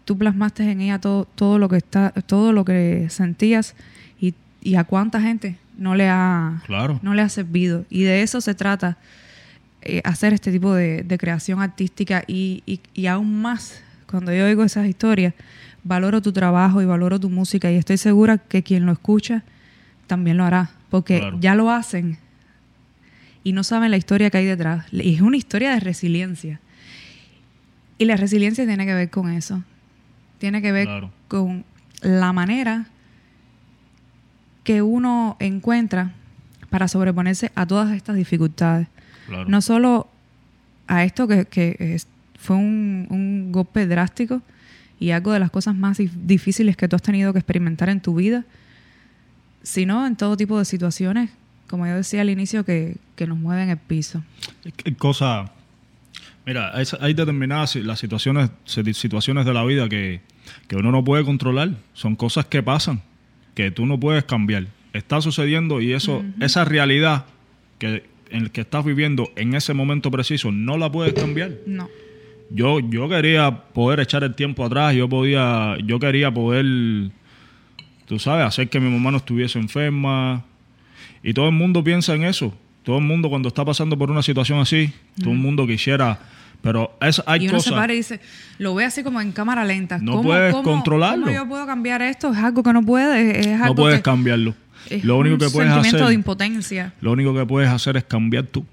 tú plasmaste en ella todo, todo lo que está, todo lo que sentías y, y a cuánta gente no le ha, Claro. no le ha servido. Y de eso se trata, eh, hacer este tipo de, de creación artística y, y- y aún más, cuando yo oigo esas historias, valoro tu trabajo y valoro tu música y estoy segura que quien lo escucha también lo hará, porque Claro. ya lo hacen y no saben la historia que hay detrás. Y es una historia de resiliencia. Y la resiliencia tiene que ver con eso. Tiene que ver Claro. con la manera que uno encuentra para sobreponerse a todas estas dificultades. Claro. No solo a esto que, que es- fue un, un golpe drástico y algo de las cosas más dif- difíciles que tú has tenido que experimentar en tu vida, sino en todo tipo de situaciones, como yo decía al inicio, que, que nos mueven el piso. Hay cosas. Mira, hay, determinadas las situaciones, si- situaciones de la vida que, que uno no puede controlar. Son cosas que pasan, que tú no puedes cambiar. Está sucediendo y eso, esa realidad que, en la que estás viviendo en ese momento preciso, no la puedes cambiar. No. Yo, yo quería poder echar el tiempo atrás, yo podía, yo quería poder, tú sabes, hacer que mi mamá no estuviese enferma. Y todo el mundo piensa en eso. Todo el mundo cuando está pasando por una situación así, todo el mundo quisiera. Pero es, hay y uno se cosas. para y dice, lo ve así como en cámara lenta. No puedes controlarlo. ¿Cómo yo puedo cambiar esto? Es algo que no puede, es algo no puedes que cambiarlo. Es Lo único un que puedes sentimiento hacer, de impotencia. lo único que puedes hacer es cambiar tú.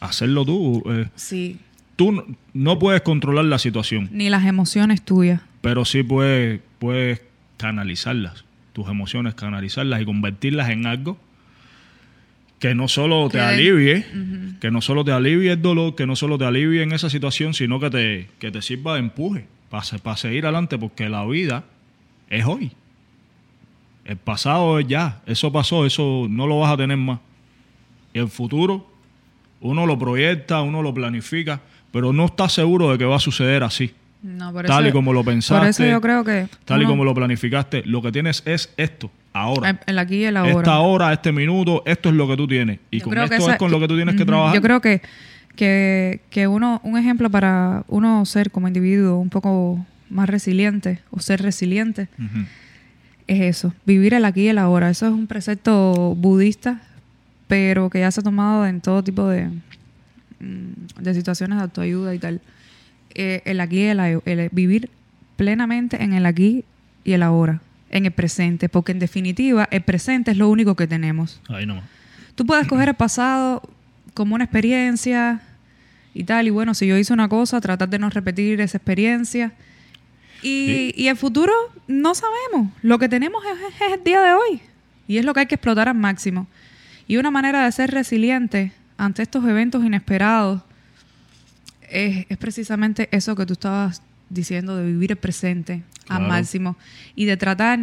Hacerlo tú. eh, Sí, tú no, no puedes controlar la situación. ni las emociones tuyas. pero sí puedes, puedes canalizarlas, tus emociones, canalizarlas y convertirlas en algo que no solo te alivie, que no solo te alivie el dolor, que no solo te alivie en esa situación, sino que te, que te sirva de empuje para, seguir adelante, porque la vida es hoy. El pasado es ya, eso pasó, eso no lo vas a tener más. Y el futuro, uno lo proyecta, uno lo planifica, pero no está seguro de que va a suceder así. No, por Tal eso- y como lo pensaste. Por eso yo creo que... Tal y como lo planificaste, lo que tienes es esto, ahora. El, aquí y el ahora. Esta hora, este minuto, esto es lo que tú tienes. Y Yo con esto esa- es con lo que tú tienes que trabajar. Yo creo que, que, que uno, un ejemplo para uno ser como individuo un poco más resiliente o ser resiliente. Es eso, vivir el aquí y el ahora. Eso es un precepto budista, pero que ya se ha tomado en todo tipo de, mm, de situaciones de autoayuda y tal. Eh, el aquí y el, el vivir plenamente en el aquí y el ahora, en el presente, porque en definitiva el presente es lo único que tenemos. Ahí nomás. Tú puedes coger el pasado como una experiencia y tal, y bueno, si yo hice una cosa, tratar de no repetir esa experiencia. Y, y el futuro no sabemos. Lo que tenemos es, es el día de hoy. Y es lo que hay que explotar al máximo. Y una manera de ser resiliente ante estos eventos inesperados es, es precisamente eso que tú estabas diciendo, de vivir el presente al máximo. Y de tratar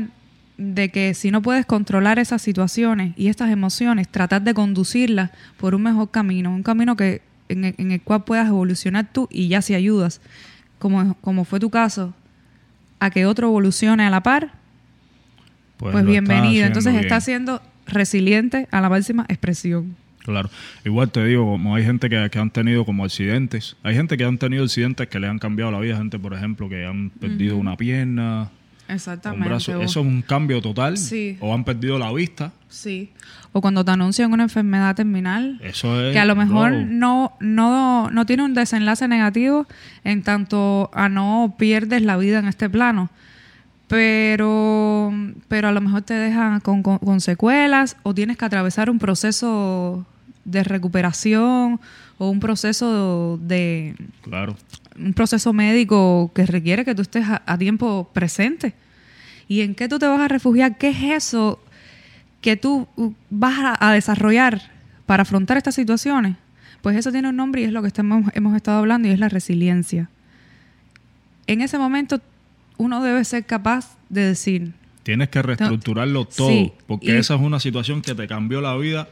de que si no puedes controlar esas situaciones y estas emociones, tratar de conducirlas por un mejor camino, un camino que en el, en el cual puedas evolucionar tú y ya si ayudas, como, como fue tu caso, a que otro evolucione a la par, pues, estás bienvenido. Entonces bien. está siendo resiliente a la máxima expresión. Claro. Igual te digo, como hay gente que, que han tenido como accidentes. Hay gente que han tenido accidentes que le han cambiado la vida. Gente, por ejemplo, que han perdido una pierna. Exactamente. Un brazo- eso es un cambio total. Sí. O han perdido la vista. Sí. O cuando te anuncian una enfermedad terminal, Eso es. que a lo mejor no, no, no tiene un desenlace negativo en tanto a no pierdes la vida en este plano. Pero, pero a lo mejor te dejan con, con- con secuelas o tienes que atravesar un proceso de recuperación o un proceso de Claro. un proceso médico que requiere que tú estés a, a tiempo presente. ¿Y en qué tú te vas a refugiar? ¿Qué es eso que tú uh, vas a, a desarrollar para afrontar estas situaciones? Pues eso tiene un nombre y es lo que estamos, hemos estado hablando y es la resiliencia. En ese momento uno debe ser capaz de decir, Tienes que reestructurarlo todo. Sí, porque y- esa es una situación que te cambió la vida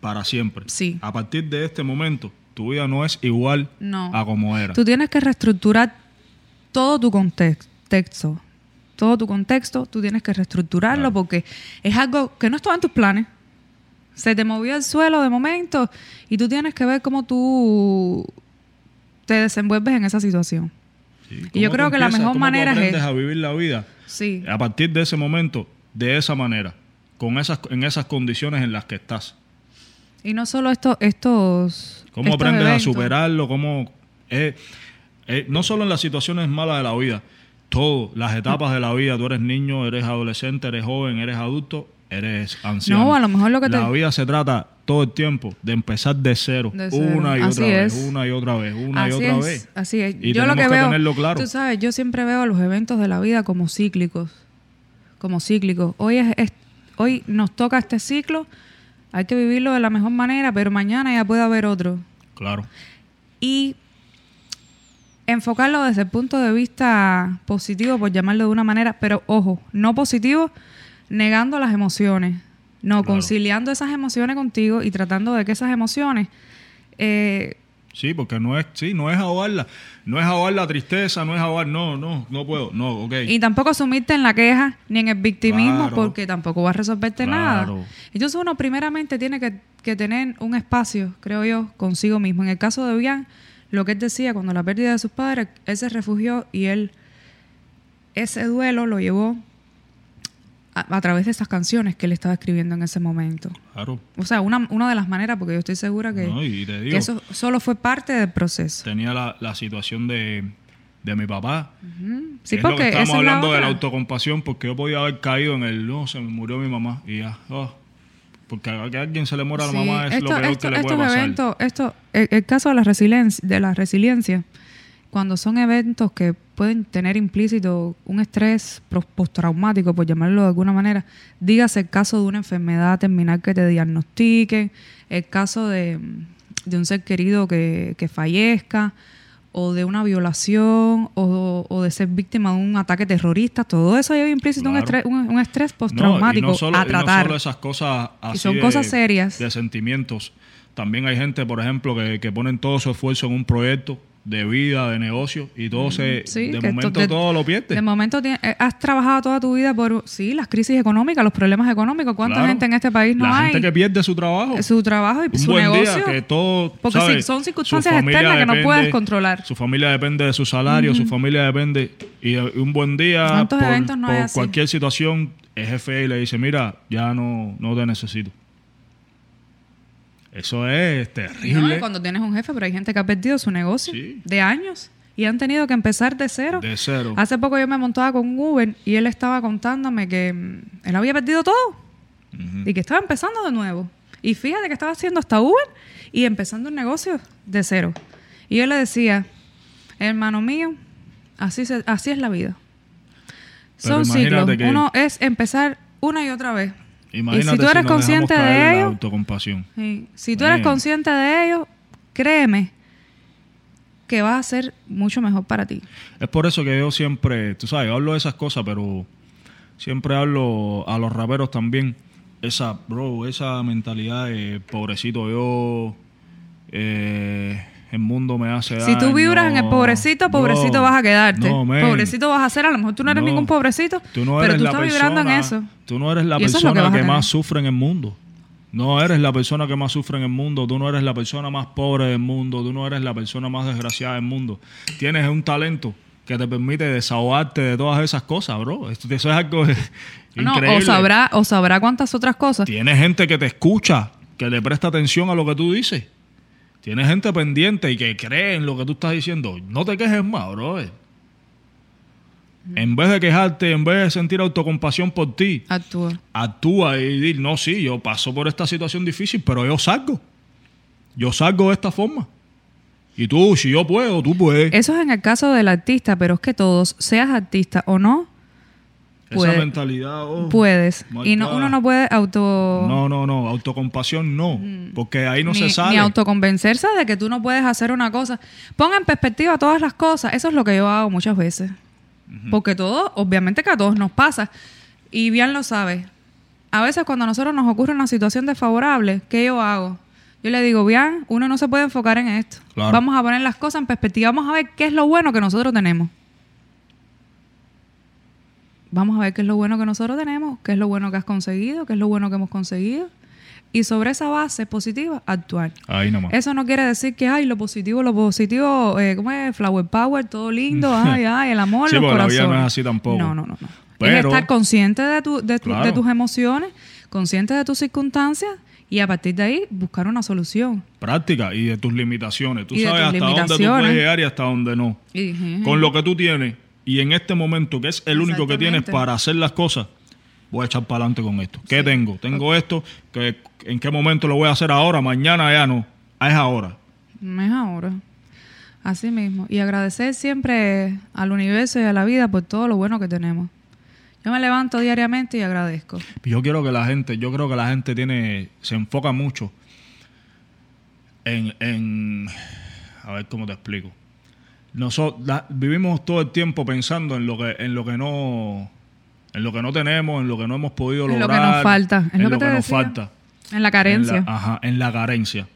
para siempre. Sí. A partir de este momento, tu vida no es igual No. a como era. Tú tienes que reestructurar todo tu contexto. Todo tu contexto, tú tienes que reestructurarlo Claro. porque es algo que no estaba en tus planes. Se te movió el suelo de momento y tú tienes que ver cómo tú te desenvuelves en esa situación. Sí, y yo ¿cómo creo tú que la mejor ¿Cómo tú manera es aprendes a vivir la vida Sí. a partir de ese momento, de esa manera, con esas, en esas condiciones en las que estás. Y no solo esto, estos. ¿Cómo estos aprendes a superarlo? ¿Cómo, eh, eh, no solo en las situaciones malas de la vida, todo, las etapas de la vida. Tú eres niño, eres adolescente, eres joven, eres adulto, eres anciano. No, a lo mejor lo que te- La vida se trata todo el tiempo de empezar de cero, De cero. una y Así otra vez, una y otra vez, una así y otra es, vez. Así es. Y yo lo tenemos que que veo, tenerlo claro. tú sabes, yo siempre veo los eventos de la vida como cíclicos, como cíclicos. Hoy es, es- hoy nos toca este ciclo, hay que vivirlo de la mejor manera, pero mañana ya puede haber otro. Claro. Y enfocarlo desde el punto de vista positivo, por llamarlo de una manera, pero ojo, no positivo, negando las emociones, no, Claro. conciliando esas emociones contigo y tratando de que esas emociones eh, Sí, porque no es, sí, no es ahogarla. No es ahogar la tristeza, no es ahogar, no, no, no puedo, no, ok. Y tampoco sumirte en la queja ni en el victimismo Claro. porque tampoco va a resolverte Claro. nada. Entonces uno primeramente tiene que, que tener un espacio, creo yo, consigo mismo. En el caso de Bian, lo que él decía, cuando la pérdida de sus padres, él se refugió y él ese duelo lo llevó a, a través de esas canciones que él estaba escribiendo en ese momento. Claro. O sea, una, una de las maneras, porque yo estoy segura que, No, y te que digo, eso solo fue parte del proceso. tenía la, la situación de, de mi papá. Sí, es lo porque que estamos es la hablando de la autocompasión, porque yo podía haber caído en el, no, se me murió mi mamá, y ya, oh, porque a que a alguien se le muera Sí, la mamá es esto- lo peor esto- que le puede estos pasar. eventos, esto, el, el caso de la resiliencia, de la resiliencia, cuando son eventos que pueden tener implícito un estrés postraumático, por llamarlo de alguna manera, dígase el caso de una enfermedad terminal que te diagnostiquen, el caso de, de un ser querido que, que fallezca, o de una violación, o, o de ser víctima de un ataque terrorista, todo eso lleva implícito un estrés, un, un estrés y postraumático no solo, a y no tratar. solo esas cosas así son de- cosas serias. De sentimientos. También hay gente, por ejemplo, que, que ponen todo su esfuerzo en un proyecto de vida, de negocio, y todo se, Sí, de momento de- todo lo pierde. De momento eh, has trabajado toda tu vida por, sí, las crisis económicas, los problemas económicos. ¿Cuánta Claro. gente en este país no La hay? gente que pierde su trabajo. su trabajo y un su buen negocio. día que todo Porque ¿sabes? son circunstancias externas que no puedes controlar. su familia depende de su salario su familia depende y eh, un buen día ¿Cuántos por, no por cualquier situación el jefe le dice mira ya no no te necesito eso es No, terrible y cuando tienes un jefe, pero hay gente que ha perdido su negocio Sí. de años y han tenido que empezar de cero. de cero Hace poco yo me montaba con un Uber y él estaba contándome que mm, él había perdido todo y que estaba empezando de nuevo. Y fíjate que estaba haciendo hasta Uber y empezando un negocio de cero. Y yo le decía, hermano mío, así, se- así es la vida. Pero Son ciclos. que- Uno es empezar una y otra vez. Imagínate y si tú eres consciente de ello, autocompasión Sí. Si tú eres consciente de ello, créeme que va a ser mucho mejor para ti. Es por eso que yo siempre, tú sabes, hablo de esas cosas, pero siempre hablo a los raperos también. Esa, bro, esa mentalidad de pobrecito yo, eh, el mundo me hace Si tú vibras en el pobrecito, pobrecito No, vas a quedarte. no, pobrecito vas a ser. A lo mejor tú no eres No. ningún pobrecito, Tú no pero tú la estás persona, vibrando en eso. Tú no eres la es que persona que, más sufre en el mundo. No eres la persona que más sufre en el mundo. Tú no eres la persona más pobre del mundo. Tú no eres la persona más desgraciada del mundo. Tienes un talento que te permite desahogarte de todas esas cosas, bro. Eso es algo No, increíble. o sabrá, o sabrá cuántas otras cosas. Tienes gente que te escucha, que le presta atención a lo que tú dices. Tienes gente pendiente y que cree en lo que tú estás diciendo. No te quejes más, bro. En vez de quejarte, en vez de sentir autocompasión por ti, Actúa. actúa y di, no, sí, yo paso por esta situación difícil, pero yo salgo. Yo salgo de esta forma. Y tú, si yo puedo, tú puedes. Eso es en el caso del artista, pero es que todos, seas artista o no, puede- Esa mentalidad. oh, puedes. Y no, uno no puede auto... No, no, no, autocompasión no, porque ahí no ni, se sale. ni autoconvencerse de que tú no puedes hacer una cosa. Ponga en perspectiva todas las cosas. Eso es lo que yo hago muchas veces. Porque todo, obviamente que a todos nos pasa. Y bien lo sabe. A veces cuando a nosotros nos ocurre una situación desfavorable, ¿qué yo hago? Yo le digo, bien, uno no se puede enfocar en esto. Claro. Vamos a poner las cosas en perspectiva. Vamos a ver qué es lo bueno que nosotros tenemos. Vamos a ver qué es lo bueno que nosotros tenemos, qué es lo bueno que has conseguido, qué es lo bueno que hemos conseguido. Y sobre esa base positiva, actuar. Ahí nomás. Eso no quiere decir que, ay, lo positivo, lo positivo, eh, ¿cómo es? Flower power, todo lindo, ay, ay, el amor, Sí, los porque la vida corazones. no es así tampoco. No, no, no. no. es Pero- estar consciente de, tu, de, tu- Claro. de tus emociones, consciente de tus circunstancias y a partir de ahí buscar una solución. Práctica y de tus limitaciones. Tú Y sabes hasta dónde tú puedes llegar y hasta dónde no. Y Con lo que tú tienes y en este momento, que es el único que tienes para hacer las cosas, voy a echar para adelante con esto. ¿Qué tengo? Tengo esto, que ¿en qué momento lo voy a hacer ahora? Mañana ya no. Es ahora. Es ahora. Así mismo. Y agradecer siempre al universo y a la vida por todo lo bueno que tenemos. Yo me levanto diariamente y agradezco. Yo quiero que la gente, yo creo que la gente tiene, se enfoca mucho en, en a ver cómo te explico. Nosotros vivimos todo el tiempo pensando en lo que, en lo que no, en lo que no tenemos, en lo que no hemos podido En lo lograr, que nos falta. En lo lo que nos falta, En la carencia. en la, ajá, en la carencia.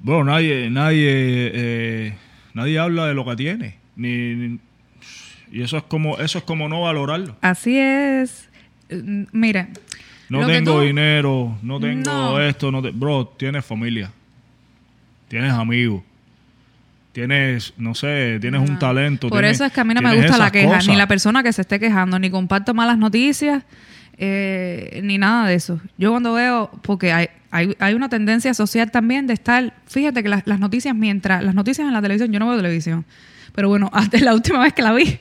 Bueno, nadie, nadie, eh, nadie habla de lo que tiene, ni, ni- y eso es como, eso es como no valorarlo. Así es. Mm, Mira. No tengo tú- dinero, no tengo No. esto, no te- bro, tienes familia, tienes amigos, tienes, no sé, tienes un talento. Por tienes- eso es que a mí no me gusta la queja, cosas. ni la persona que se esté quejando, ni comparto malas noticias, eh, ni nada de eso. Yo cuando veo, porque hay, hay, hay una tendencia social también de estar, fíjate que las, las noticias, mientras, las noticias en la televisión, yo no veo televisión, pero bueno, hasta la última vez que la vi,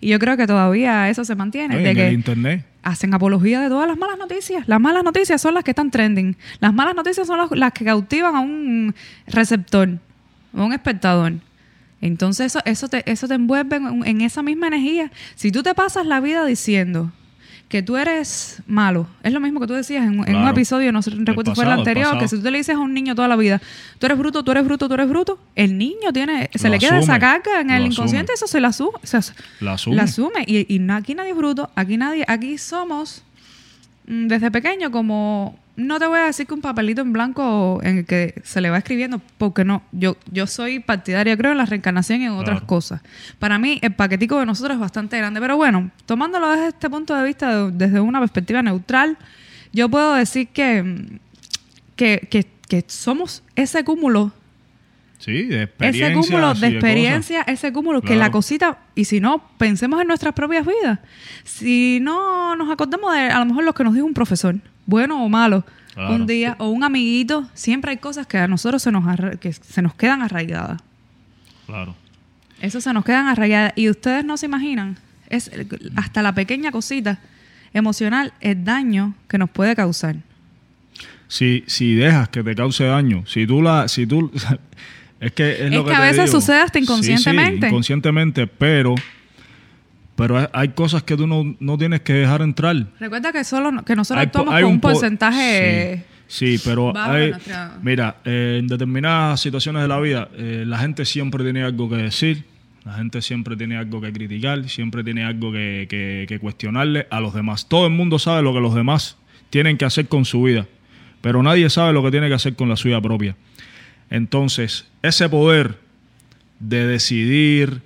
y yo creo que todavía eso se mantiene, de en que el internet. hacen apología de todas las malas noticias. Las malas noticias son las que están trending. Las malas noticias son las, las que cautivan a un receptor, un espectador. Entonces eso, eso, te, eso te envuelve en, en esa misma energía. Si tú te pasas la vida diciendo que tú eres malo, es lo mismo que tú decías en, un- en un Claro. episodio, no sé, recuerdo si fue el anterior, que si tú le dices a un niño toda la vida, tú eres bruto, tú eres bruto, tú eres bruto, el niño tiene, se Lo le queda esa carga en el asume. inconsciente, eso se la se as- La asume. la asume. Y, y aquí nadie es bruto, aquí nadie, aquí somos mm, desde pequeño como, no te voy a decir que un papelito en blanco en el que se le va escribiendo, porque no, yo, yo soy partidaria, creo, en la reencarnación y en otras Claro. cosas. Para mí, el paquetico de nosotros es bastante grande, pero bueno, tomándolo desde este punto de vista, de- desde una perspectiva neutral, yo puedo decir que, que, que, que somos ese cúmulo Sí, de experiencia. ese cúmulo de experiencia, ese cúmulo que la cosita, y si no, pensemos en nuestras propias vidas. Si no nos acordamos de a lo mejor lo que nos dijo un profesor, bueno o malo, Claro. un día, o un amiguito, siempre hay cosas que a nosotros se nos, que se nos quedan arraigadas. Claro. Eso se nos quedan arraigadas. Y ustedes no se imaginan, es hasta la pequeña cosita emocional, el daño que nos puede causar. Si, si dejas que te cause daño, si tú la, si tú es que es, Es lo que que a veces digo. sucede hasta Sí, sí, inconscientemente. inconscientemente, pero pero hay- cosas que tú no, no tienes que dejar entrar. Recuerda que solo que nosotros actuamos con un po- porcentaje... Sí, sí, pero hay, nuestra- mira, eh, en determinadas situaciones de la vida, eh, la gente siempre tiene algo que decir, la gente siempre tiene algo que criticar, siempre tiene algo que, que- que cuestionarle a los demás. Todo el mundo sabe lo que los demás tienen que hacer con su vida, pero nadie sabe lo que tiene que hacer con la suya propia. Entonces, ese poder de decidir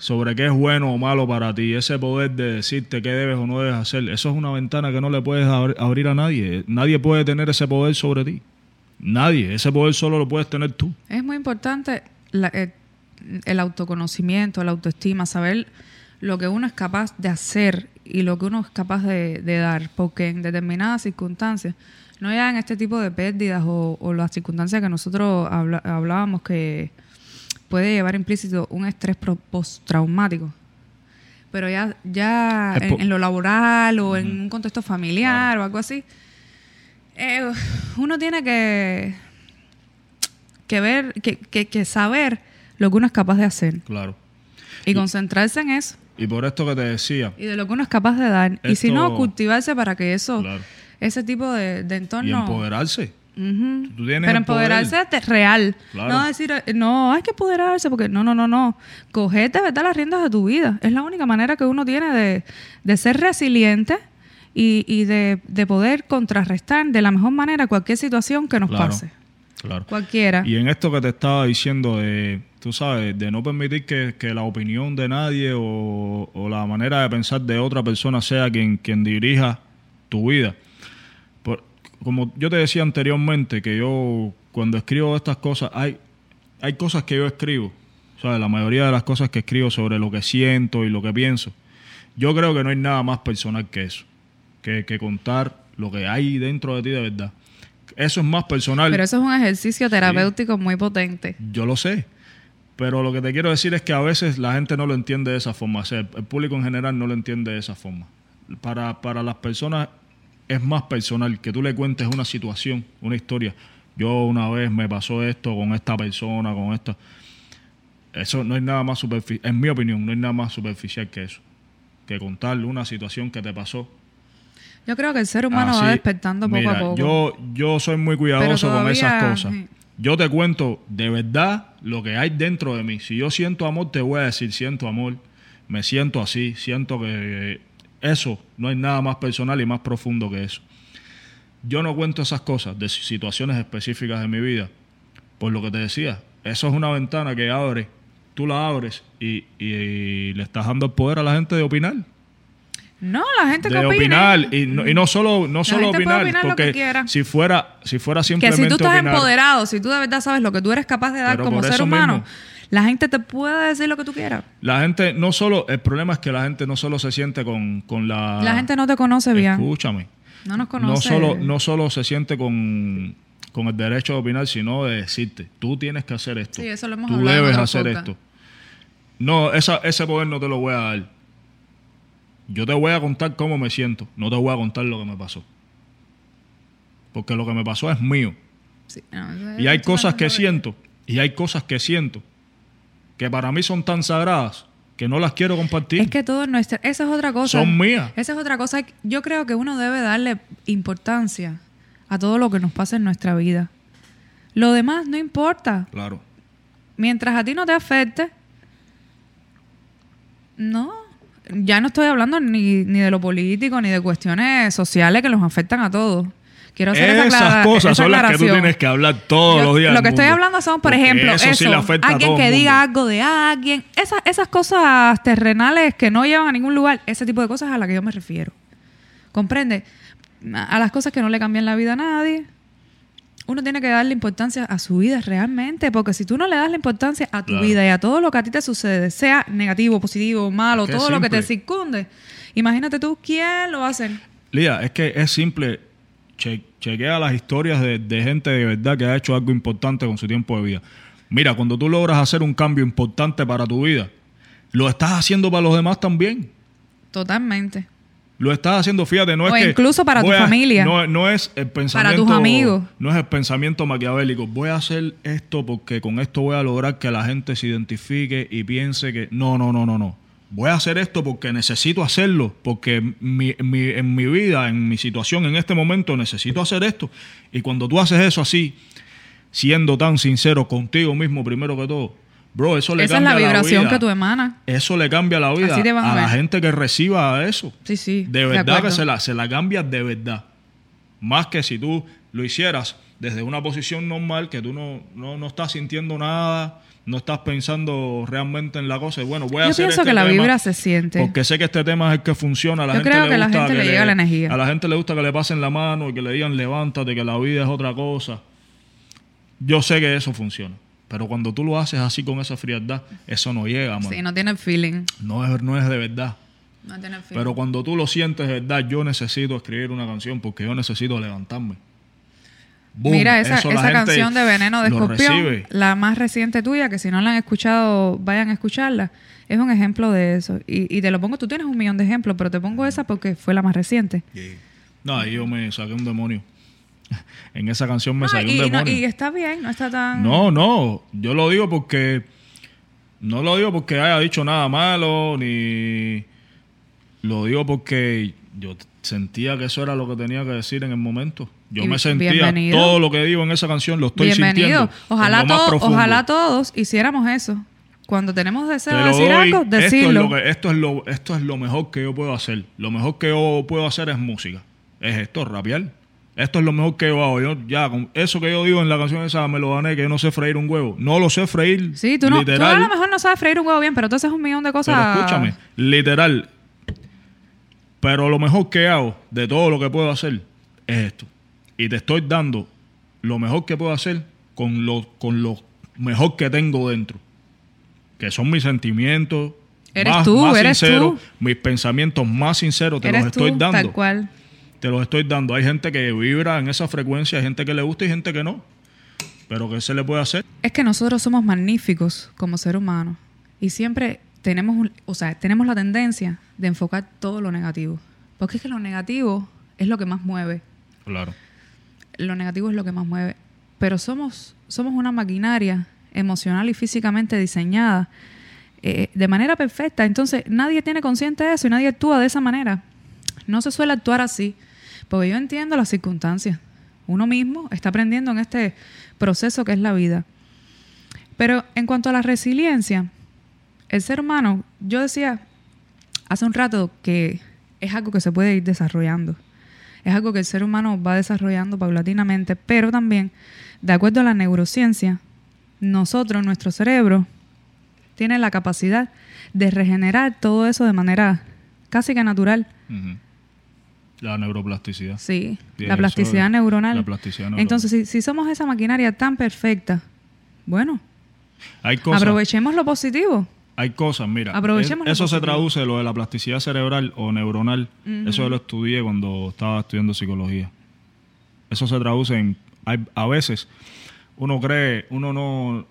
sobre qué es bueno o malo para ti, ese poder de decirte qué debes o no debes hacer, eso es una ventana que no le puedes abri- abrir a nadie. Nadie puede tener ese poder sobre ti. Nadie. Ese poder solo lo puedes tener tú. Es muy importante la- eh, el autoconocimiento, la autoestima, saber lo que uno es capaz de hacer y lo que uno es capaz de, de dar, porque en determinadas circunstancias, no ya en este tipo de pérdidas o, o las circunstancias que nosotros habla- hablábamos que puede llevar implícito un estrés postraumático, pero ya, ya en, lo laboral o en un contexto familiar o algo así, eh, uno tiene que, que ver, que, que, que saber lo que uno es capaz de hacer Claro. y concentrarse en eso Y por esto que te decía, y de lo que uno es capaz de dar. Y si no, cultivarse para que eso, Claro. ese tipo de, de y entorno... Tú tienes Pero empoderarse de real. Claro. No decir, eh, no, hay que empoderarse porque no, no, no, no. Coger de verdad las riendas de tu vida. Es la única manera que uno tiene de, de ser resiliente y, y de, de poder contrarrestar de la mejor manera cualquier situación que nos Claro. pase. Claro. Cualquiera. Y en esto que te estaba diciendo de, tú sabes, de no permitir que, que la opinión de nadie o, o la manera de pensar de otra persona sea quien, quien dirija tu vida. Como yo te decía anteriormente, que yo cuando escribo estas cosas, hay, hay cosas que yo escribo, ¿sabes? La mayoría de las cosas que escribo sobre lo que siento y lo que pienso, yo creo que no hay nada más personal que eso, que, que contar lo que hay dentro de ti de verdad. Eso es más personal. Pero eso es un ejercicio terapéutico muy potente. Yo lo sé. Pero lo que te quiero decir es que a veces la gente no lo entiende de esa forma. O sea, el público en general no lo entiende de esa forma. Para, para las personas es más personal que tú le cuentes una situación, una historia. Yo una vez me pasó esto con esta persona, con esto. Eso no hay nada más superficial. En mi opinión, no hay nada más superficial que eso. Que contarle una situación que te pasó. Yo creo que el ser humano Así, va despertando poco mira, a poco. Yo, yo soy muy cuidadoso con esas cosas. sí. Yo te cuento de verdad lo que hay dentro de mí. Si yo siento amor, te voy a decir siento amor. Me siento así, siento que eso no hay nada más personal y más profundo que eso. Yo no cuento esas cosas de situaciones específicas de mi vida. Por lo que te decía, eso es una ventana que abre, tú la abres y, y le estás dando el poder a la gente de opinar No, la gente que opine. opinar y no, y no solo no solo opinar, que porque si fuera si fuera Que simplemente si tú estás opinar, empoderado, si tú de verdad sabes lo que tú eres capaz de dar como ser humano, mismo. La gente te puede decir lo que tú quieras. la gente no solo el problema es que la gente no solo se siente con, con la la gente no te conoce bien. escúchame. No nos no conoce. solo no solo se siente con con el derecho de opinar sino de decirte tú tienes que hacer esto. Sí, eso lo hemos tú hablado debes hacer esto. No esa, ese poder no te lo voy a dar. Yo te voy a contar cómo me siento. No te voy a contar lo que me pasó. Porque lo que me pasó es mío. Sí, no, Y hay cosas no que siento, y hay cosas que siento, que para mí son tan sagradas que no las quiero compartir. Es que todo es nuestra. Esa es otra cosa. Son mías. Esa es otra cosa. Yo creo que uno debe darle importancia a todo lo que nos pasa en nuestra vida. Lo demás no importa. Claro. Mientras a ti no te afecte, no. Ya no estoy hablando ni, ni de lo político, ni de cuestiones sociales que nos afectan a todos. Quiero hacer esa, Esas cosas esa son las que tú tienes que hablar todos Yo- los días. Lo que estoy hablando son, por Porque ejemplo, eso, alguien que diga algo de alguien, esas, esas cosas terrenales que no llevan a ningún lugar, ese tipo de cosas a las que yo me refiero. ¿Comprende? A las cosas que no le cambian la vida a nadie. Uno tiene que darle importancia a su vida realmente, porque si tú no le das la importancia a tu Claro. vida y a todo lo que a ti te sucede, sea negativo, positivo, malo, Es que es todo lo que te circunde, imagínate tú quién lo va a hacer. Lía, es que es simple. Che- chequea las historias de, de gente de verdad que ha hecho algo importante con su tiempo de vida. Mira, cuando tú logras hacer un cambio importante para tu vida, lo estás haciendo para los demás también. Totalmente. Lo estás haciendo, fíjate, no O es que... incluso para tu a- familia. No, no es el pensamiento... tus amigos. No es el pensamiento maquiavélico. Voy a hacer esto porque con esto voy a lograr que la gente se identifique y piense que... No, no, no, no, no. Voy a hacer esto porque necesito hacerlo, porque mi- mi- en mi vida, en mi situación, en este momento, necesito hacer esto. Y cuando tú haces eso así, siendo tan sincero contigo mismo primero que todo, bro, eso le Esa es cambia la vibración vida. que tú emanas. Eso le cambia la vida Así te van a a la gente que reciba eso. Sí, sí. De verdad que se la, se la cambia de verdad. Más que si tú lo hicieras desde una posición normal, que tú no, no, no estás sintiendo nada, no estás pensando realmente en la cosa. Y bueno, voy a Yo hacer pienso este que la tema vibra se siente. Porque sé que este tema es el que funciona. A la Yo gente creo le que a la gusta gente le llega la energía. A la gente le gusta que le pasen la mano y que le digan levántate, que la vida es otra cosa. Yo sé que eso funciona. Pero cuando tú lo haces así con esa frialdad, eso no llega, mano. Sí, no tiene feeling. No es, no es de verdad. No tiene feeling. Pero cuando tú lo sientes de verdad, yo necesito escribir una canción porque yo necesito levantarme. Boom, Mira, esa, eso esa canción de Veneno de Escorpión, la más reciente tuya, que si no la han escuchado, vayan a escucharla, es un ejemplo de eso. Y, y te lo pongo, tú tienes un millón de ejemplos, pero te pongo esa porque fue la más reciente. No, ahí yo me saqué un demonio. en esa canción me No, saqué y, un no- demonio. y está bien, no está tan... No, no, yo lo digo porque no lo digo porque haya dicho nada malo ni lo digo porque yo sentía que eso era lo que tenía que decir en el momento. Yo Y me sentía bienvenido. todo lo que digo en esa canción lo estoy Bienvenido. sintiendo. Ojalá, todo- todos hiciéramos eso. Cuando tenemos Te deseo de decir doy. algo, Esto es, decirlo. lo que- esto, es lo, esto es lo mejor que yo puedo hacer. Lo mejor que yo puedo hacer es música. Es esto, rapear. Esto es lo mejor que yo hago. Yo, ya, con eso que yo digo en la canción esa me lo gané, que yo no sé freír un huevo. No lo sé freír. Sí, tú, no, tú literal. a lo mejor no sabes freír un huevo bien, pero tú haces un millón de cosas. Pero escúchame, literal. Pero lo mejor que hago de todo lo que puedo hacer es esto. Y te estoy dando lo mejor que puedo hacer con lo, con lo mejor que tengo dentro. Que son mis sentimientos. Eres más, tú, más eres sinceros, tú. mis pensamientos más sinceros, te Eres los estoy tú, dando. tal cual. Te los estoy dando. Hay gente que vibra en esa frecuencia, hay gente que le gusta y gente que no. Pero ¿qué se le puede hacer? Es que nosotros somos magníficos como ser humano y siempre tenemos, un- o sea, tenemos la tendencia de enfocar todo lo negativo. Porque es que lo negativo es lo que más mueve. Claro. Lo negativo es lo que más mueve. Pero somos, somos una maquinaria emocional y físicamente diseñada eh, de manera perfecta. Entonces nadie tiene consciente de eso y nadie actúa de esa manera. No se suele actuar así. Porque yo entiendo las circunstancias. Uno mismo está aprendiendo en este proceso que es la vida. Pero en cuanto a la resiliencia, el ser humano, yo decía hace un rato que es algo que se puede ir desarrollando. Es algo que el ser humano va desarrollando paulatinamente, pero también, de acuerdo a la neurociencia, nosotros, nuestro cerebro, tiene la capacidad de regenerar todo eso de manera casi que natural. La neuroplasticidad. Sí, la plasticidad neuronal. la plasticidad neuronal. Entonces, si, si somos esa maquinaria tan perfecta, bueno, Hay cosas. aprovechemos lo positivo. Hay cosas, mira. Aprovechemos es- eso se traduce, lo de la plasticidad cerebral o neuronal. Eso yo lo estudié cuando estaba estudiando psicología. Eso se traduce en. hay- a veces uno cree, uno no.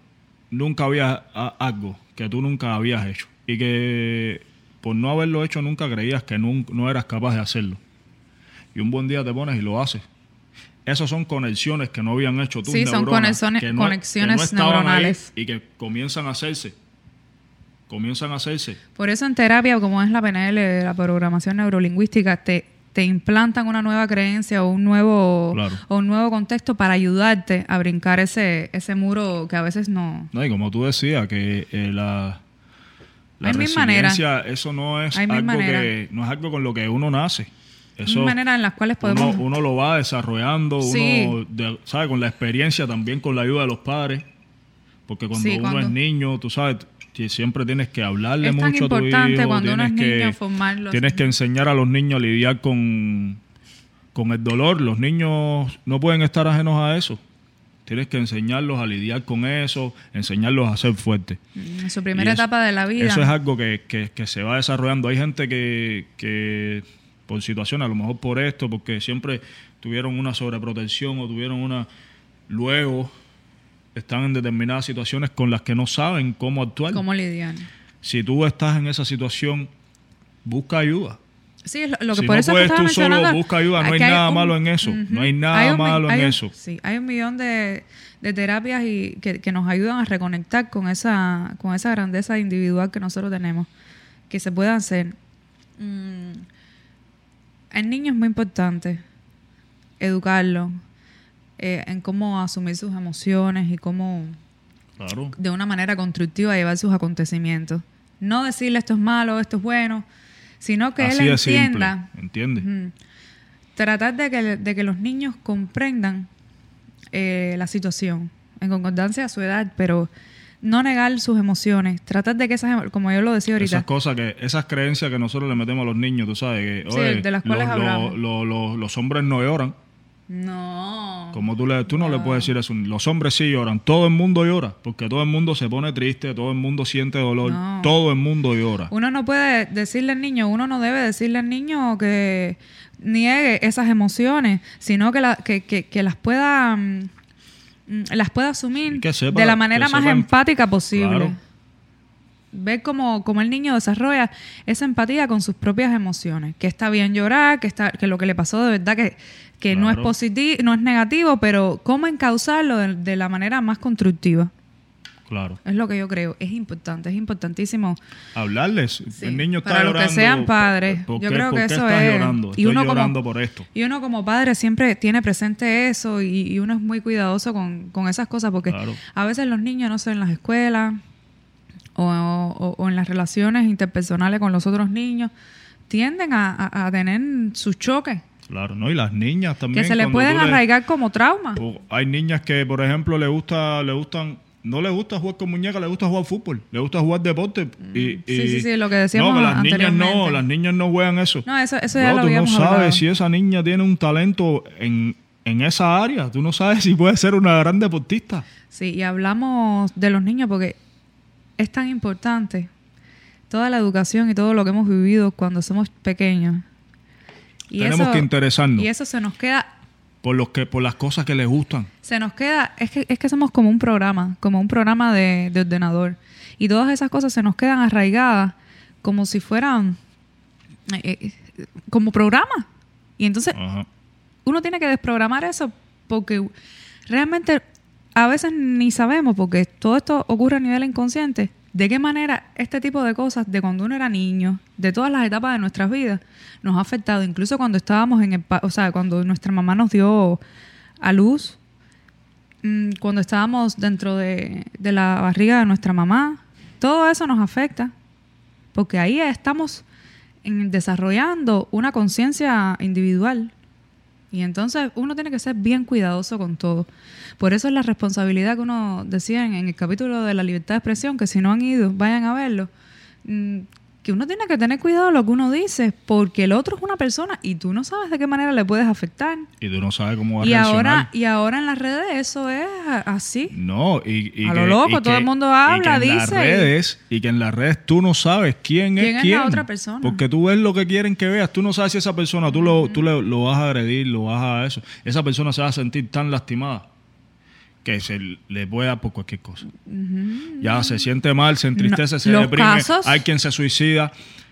Nunca había a- algo que tú nunca habías hecho. Y que por no haberlo hecho nunca creías que nun- no eras capaz de hacerlo. Y un buen día te pones y lo haces. Esas son conexiones que no habían hecho tus Sí, son conexiones- que no- conexiones que no estaban ahí neuronales. y que comienzan a hacerse. Comienzan a hacerse. Por eso en terapia, como es la PNL, la programación neurolingüística, te, te implantan una nueva creencia o un nuevo, Claro. o un nuevo contexto para ayudarte a brincar ese, ese muro que a veces no... No, y como tú decías, que eh, la, la Hay resiliencia, eso no es algo que, no es algo con lo que uno nace. Eso Hay maneras en las cuales uno, podemos... uno lo va desarrollando, Sí. uno, de- ¿sabes? Con la experiencia también, con la ayuda de los padres. Porque cuando Sí, uno cuando- es niño, tú sabes, que siempre tienes que hablarle Es tan mucho a tu importante hijo, cuando uno tienes es que- niño formarlos. Tienes que enseñar a los niños a lidiar con, con el dolor. Los niños no pueden estar ajenos a eso. Tienes que enseñarlos a lidiar con eso, enseñarlos a ser fuertes. En su primera Y eso- etapa de la vida. Eso es algo que, que- que se va desarrollando. Hay gente que, que por situación, a lo mejor por esto, porque siempre tuvieron una sobreprotección o tuvieron una... Luego están en determinadas situaciones con las que no saben cómo actuar. ¿Cómo? Si tú estás en esa situación, busca ayuda. Sí, lo, lo que Si por no eso puedes tú solo, busca ayuda. No hay nada un- malo en eso. No hay nada Hay un malo en un- eso. Sí, hay un millón de, de terapias y que, que nos ayudan a reconectar con esa, con esa grandeza individual que nosotros tenemos, que se puede hacer. Mm, el niño es muy importante educarlo eh, en cómo asumir sus emociones y cómo Claro. de una manera constructiva llevar sus acontecimientos. No decirle esto es malo, esto es bueno, sino que Así él simple. entienda. ¿Entiendes? Ujú. Tratar de que, de que los niños comprendan eh, la situación en concordancia a su edad, pero no negar sus emociones. Tratar de que esas, como yo lo decía ahorita, Esas cosas que, esas creencias que nosotros le metemos a los niños, tú sabes, que Sí, oye, de las cuales los, hablamos. los- los- los- los hombres no lloran. No. Como tú, le, tú no. le puedes decir eso. Los hombres sí lloran. Todo el mundo llora. Porque todo el mundo se pone triste. Todo el mundo siente dolor. No. Todo el mundo llora. Uno no puede decirle al niño, uno no debe decirle al niño que niegue esas emociones, sino que, la- que, que- que las pueda mm, mm, las pueda asumir sepa- de la manera más empática posible. Claro. Ver cómo, cómo el niño desarrolla esa empatía con sus propias emociones. Que está bien llorar, que está, que lo que le pasó de verdad que, que no es positivo, no es negativo, pero cómo encauzarlo de, de la manera más constructiva. Claro. Es lo que yo creo. Es importante, es importantísimo Hablarles. Sí, El niño está para los que llorando. sean padres. ¿por Yo creo que eso es- llorando? y Estoy uno como- llorando por esto. Y uno como padre siempre tiene presente eso y, y uno es muy cuidadoso con, con esas cosas porque Claro. a veces los niños, no sé, en las escuelas o, o- o en las relaciones interpersonales con los otros niños, tienden a, a- a tener sus choques Claro, ¿no? Y las niñas también. que se le pueden le- arraigar como trauma. o hay niñas que, por ejemplo, le gusta, le gustan, no le gusta jugar con muñecas, le gusta jugar fútbol, le gusta jugar deporte. Y, y- Mm. Sí, sí, sí, lo que decíamos No, que las niñas no, las niñas no juegan eso. No, eso, eso ya lo tú no sabes hablado. si esa niña tiene un talento en, en esa área. Tú no sabes si puede ser una gran deportista. Sí, y hablamos de los niños porque es tan importante toda la educación y todo lo que hemos vivido cuando somos pequeños. Y Tenemos eso- que interesarnos Y eso se nos queda, por, los que, por las cosas que les gustan. se nos queda, es que, es que somos como un programa, como un programa de, de ordenador. Y todas esas cosas se nos quedan arraigadas como si fueran eh, eh, como programa. Y entonces Ajá. uno tiene que desprogramar eso porque realmente a veces ni sabemos, porque todo esto ocurre a nivel inconsciente, de qué manera este tipo de cosas, de cuando uno era niño, de todas las etapas de nuestras vidas, nos ha afectado. Incluso cuando estábamos en el... O sea, cuando nuestra mamá nos dio a luz, mm, cuando estábamos dentro de, la barriga de nuestra mamá, todo eso nos afecta, porque ahí estamos desarrollando una conciencia individual. Y entonces uno tiene que ser bien cuidadoso con todo. Por eso es la responsabilidad que uno decía en, el capítulo de la libertad de expresión, que si no han ido, vayan a verlo. Mm, Que uno tiene que tener cuidado lo que uno dice, porque el otro es una persona y tú no sabes de qué manera le puedes afectar. Y tú no sabes cómo va a Y reaccionar. ahora, y ahora en las redes eso es así. No, y, y A que- lo loco, y todo que- el mundo y habla, que en las dice, y- redes, y que en las redes tú no sabes quién, ¿Quién es es la quién. otra persona? Porque tú ves lo que quieren que veas. Tú no sabes si esa persona tú, lo, tú le- lo vas a agredir, lo vas a eso. Esa persona se va a sentir tan lastimada que se le puede dar por cualquier cosa. Ya se siente mal, se entristece, No, se deprime. casos- Hay quien se suicida.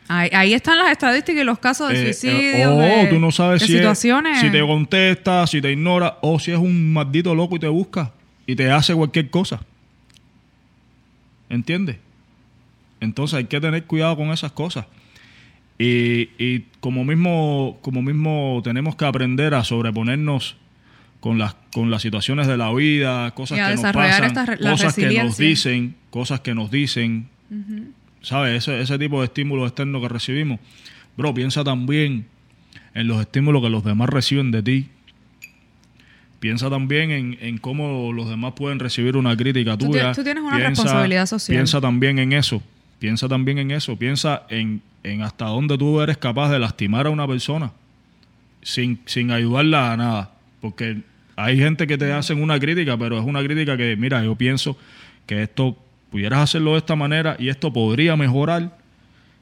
Ahí, ahí están las estadísticas y los casos de Eh, suicidio. eh, o de- tú no sabes si, es- si te contesta, si te ignora, o si es un maldito loco y te busca y te hace cualquier cosa. ¿Entiendes? Entonces hay que tener cuidado con esas cosas. Y, y como mismo, como mismo tenemos que aprender a sobreponernos con las, con las situaciones de la vida, cosas que nos pasan, cosas que nos dicen, cosas que nos dicen, ¿sabes? Ese, ese tipo de estímulos externos que recibimos. Bro, piensa también en los estímulos que los demás reciben de ti. Piensa también en, en cómo los demás pueden recibir una crítica Tú tuya. tú tienes una Piensa- responsabilidad social. Piensa también en eso. Piensa también en eso. Piensa en, en hasta dónde tú eres capaz de lastimar a una persona sin, sin ayudarla a nada. Porque hay gente que te hacen una crítica, pero es una crítica que, mira, yo pienso que esto pudieras hacerlo de esta manera y esto podría mejorar,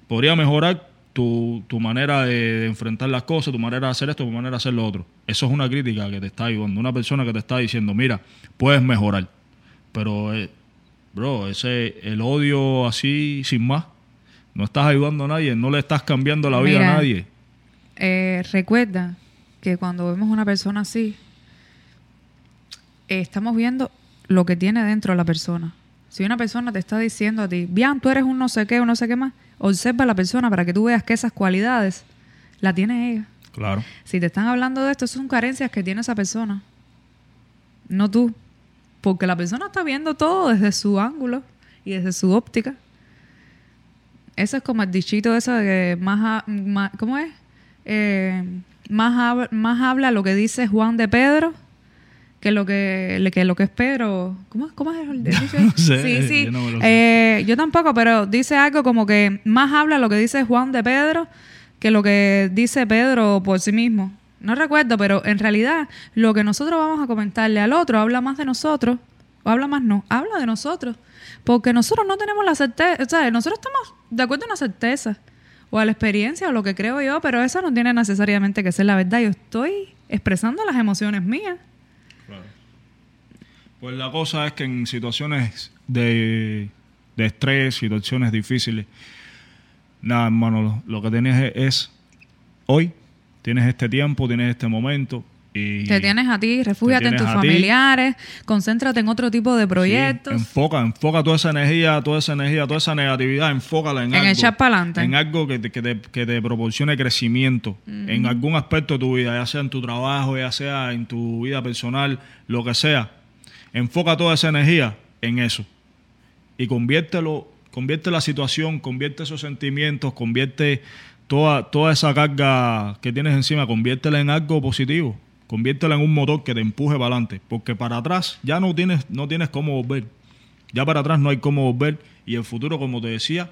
podría mejorar tu, tu manera de, de enfrentar las cosas, tu manera de hacer esto, tu manera de hacer lo otro. Eso es una crítica que te está ayudando, una persona que te está diciendo, mira, puedes mejorar. Pero, eh, bro, ese, el odio así, sin más, no estás ayudando a nadie, no le estás cambiando la vida Mira, a nadie. Eh, recuerda que cuando vemos una persona así, eh, estamos viendo lo que tiene dentro la persona. Si una persona te está diciendo a ti, bien, tú eres un no sé qué o no sé qué más, observa a la persona para que tú veas que esas cualidades la tiene ella. Claro. Si te están hablando de esto, son carencias que tiene esa persona, no tú. Porque la persona está viendo todo desde su ángulo y desde su óptica. Eso es como el dichito ese de que más, más- ¿cómo es? Eh, más, hab- más habla lo que dice Juan de Pedro que lo que, que lo que es Pedro. ¿Cómo, cómo es el dicho? No sé, sí, sí. yo no me lo sé. Eh, yo tampoco, pero dice algo como que más habla lo que dice Juan de Pedro que lo que dice Pedro por sí mismo. no recuerdo, pero en realidad lo que nosotros vamos a comentarle al otro habla más de nosotros, o habla más no, habla de nosotros. Porque nosotros no tenemos la certeza, o sea, nosotros estamos de acuerdo en la certeza, o la experiencia, o lo que creo yo, pero eso no tiene necesariamente que ser la verdad. Yo estoy expresando las emociones mías. Pues la cosa es que en situaciones de, de estrés, situaciones difíciles, nada, hermano, lo, que tienes es, es hoy, tienes este tiempo, tienes este momento, y Te tienes a ti, refúgiate en tus ti. familiares, concéntrate en otro tipo de Sí, proyectos. enfoca, enfoca toda esa energía, toda esa energía, toda esa negatividad, enfócala en, En algo. echar. En algo que te, que te- que te proporcione crecimiento en algún aspecto de tu vida, ya sea en tu trabajo, ya sea en tu vida personal, lo que sea. Enfoca toda esa energía en eso. Y conviértelo, convierte la situación, convierte esos sentimientos, convierte toda, toda esa carga que tienes encima, conviértela en algo positivo. Conviértela en un motor que te empuje para adelante. Porque para atrás ya no tienes, no tienes cómo volver. Ya para atrás no hay cómo volver. Y el futuro, como te decía,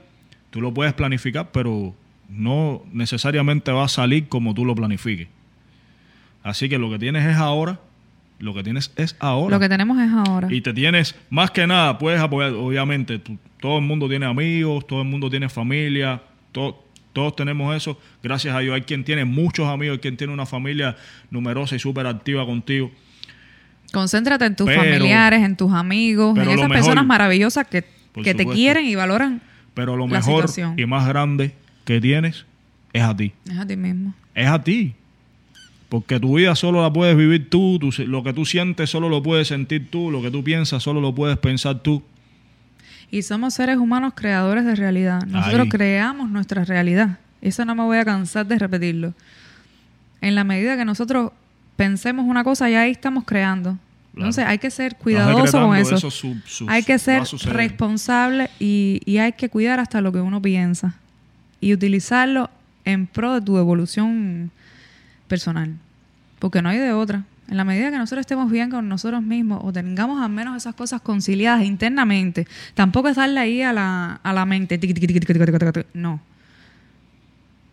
tú lo puedes planificar, pero no necesariamente va a salir como tú lo planifiques. Así que lo que tienes es ahora. Lo que tienes es ahora. Lo que tenemos es ahora. Y te tienes, más que nada, puedes apoyar, obviamente, tú- todo el mundo tiene amigos, todo el mundo tiene familia, to- todos tenemos eso. Gracias a Dios hay quien tiene muchos amigos, hay quien tiene una familia numerosa y súper activa contigo. Concéntrate en tus Pero- familiares, en tus amigos, en esas mejor- personas maravillosas que, que te quieren y valoran. Pero lo La mejor situación. y más grande que tienes es a ti. Es a ti mismo. Es a ti. Porque tu vida solo la puedes vivir tú, tú- lo que tú sientes solo lo puedes sentir tú, lo que tú piensas solo lo puedes pensar tú. Y somos seres humanos creadores de realidad. Nosotros creamos nuestra realidad. Eso no me voy a cansar de repetirlo. En la medida que nosotros pensemos una cosa, ya ahí estamos creando. Entonces hay que ser cuidadoso con eso. hay que ser responsable y, y hay que cuidar hasta lo que uno piensa. Y utilizarlo en pro de tu evolución personal. Porque no hay de otra. En la medida que nosotros estemos bien con nosotros mismos o tengamos al menos esas cosas conciliadas internamente, tampoco es darle ahí a la, a la mente. No.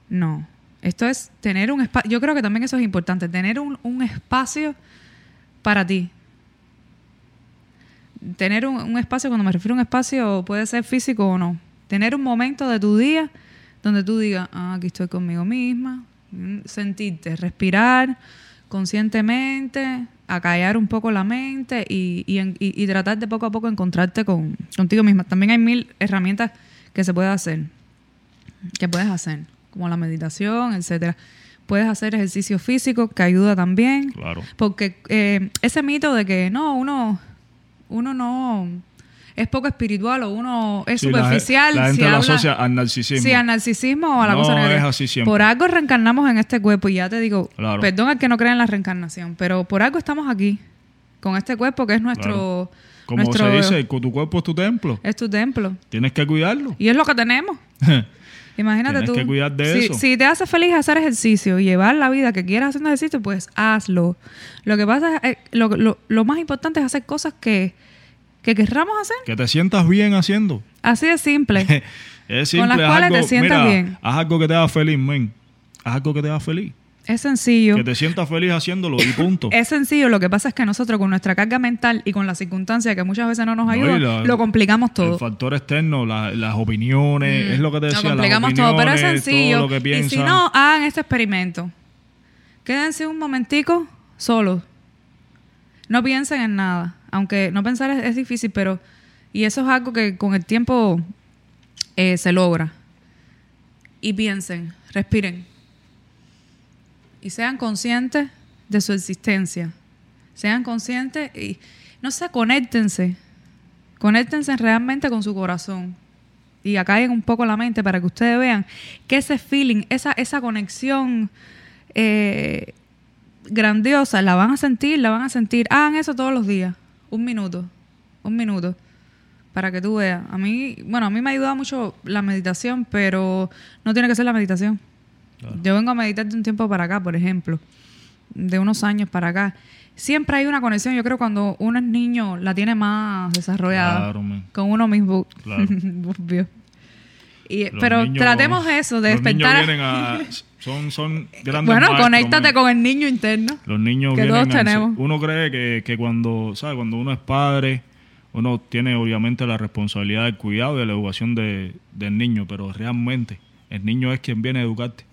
No. Esto es tener un espacio. Yo creo que también eso es importante. Tener un, un espacio para ti. Tener un, un espacio, cuando me refiero a un espacio, puede ser físico o no. Tener un momento de tu día donde tú digas, ah, aquí estoy conmigo misma. Mm, Sentirte, respirar conscientemente, acallar un poco la mente y, y, y tratar de poco a poco encontrarte con, contigo misma. También hay mil herramientas que se puede hacer que puedes hacer, como la meditación, etcétera. Puedes hacer ejercicio físico que ayuda también, Claro. porque eh, ese mito de que no, uno, uno no es poco espiritual o uno es Sí, superficial. La, gente si lo habla- asocia al narcisismo. Sí, al narcisismo o a la No cosa negativa. es así siempre. Por algo reencarnamos en este cuerpo y ya te digo, Claro. perdón al que no cree en la reencarnación, pero por algo estamos aquí, con este cuerpo que es nuestro... Como nuestro se dice, tu cuerpo es tu templo. Es tu templo. Tienes que cuidarlo. Y es lo que tenemos. Imagínate Tienes tú. que cuidar de si, eso. si te hace feliz hacer ejercicio y llevar la vida que quieras haciendo ejercicio, pues hazlo. Lo que pasa es, eh, lo, lo- lo más importante es hacer cosas que, que querramos hacer. que te sientas bien haciendo. Así de simple. es Con las simple. cuales te sientas mira, bien. Haz algo que te haga feliz, men. Haz algo que te haga feliz. es sencillo. Que te sientas feliz haciéndolo y punto. Es sencillo, lo que pasa es que nosotros con nuestra carga mental y con las circunstancias que muchas veces no nos No, ayudan, la- lo complicamos todo. El factor externo, la- las opiniones, Mm, es lo que te lo decía, las complicamos todo, pero es sencillo. lo y si no, hagan este experimento. Quédense un momentico solos. No piensen en nada. Aunque no pensar es, difícil, pero... Y eso es algo que con el tiempo eh, se logra. Y piensen, respiren. Y sean conscientes de su existencia. Sean conscientes y, no sé, conéctense. Conéctense realmente con su corazón. Y acallen un poco la mente para que ustedes vean que ese feeling, esa, esa conexión eh, grandiosa, la van a sentir, la van a sentir. Hagan eso todos los días. Un minuto. Un minuto. Para que tú veas. A mí, bueno, a mí me ha ayudado mucho la meditación, pero no tiene que ser la meditación. Yo vengo a meditar de un tiempo para acá, por ejemplo, de unos años para acá. Siempre hay una conexión, yo creo, cuando uno es niño, la tiene más desarrollada Claro, con uno mismo. Claro. Obvio. Y, pero niños- tratemos eso, de los despertar. vienen a- Son, son grandes Bueno, conéctate con el niño interno. Los niños que todos tenemos. Uno cree que, que cuando, ¿sabes? Cuando uno es padre, uno tiene obviamente la responsabilidad del cuidado y de la educación de- del niño, pero realmente el niño es quien viene a educarte.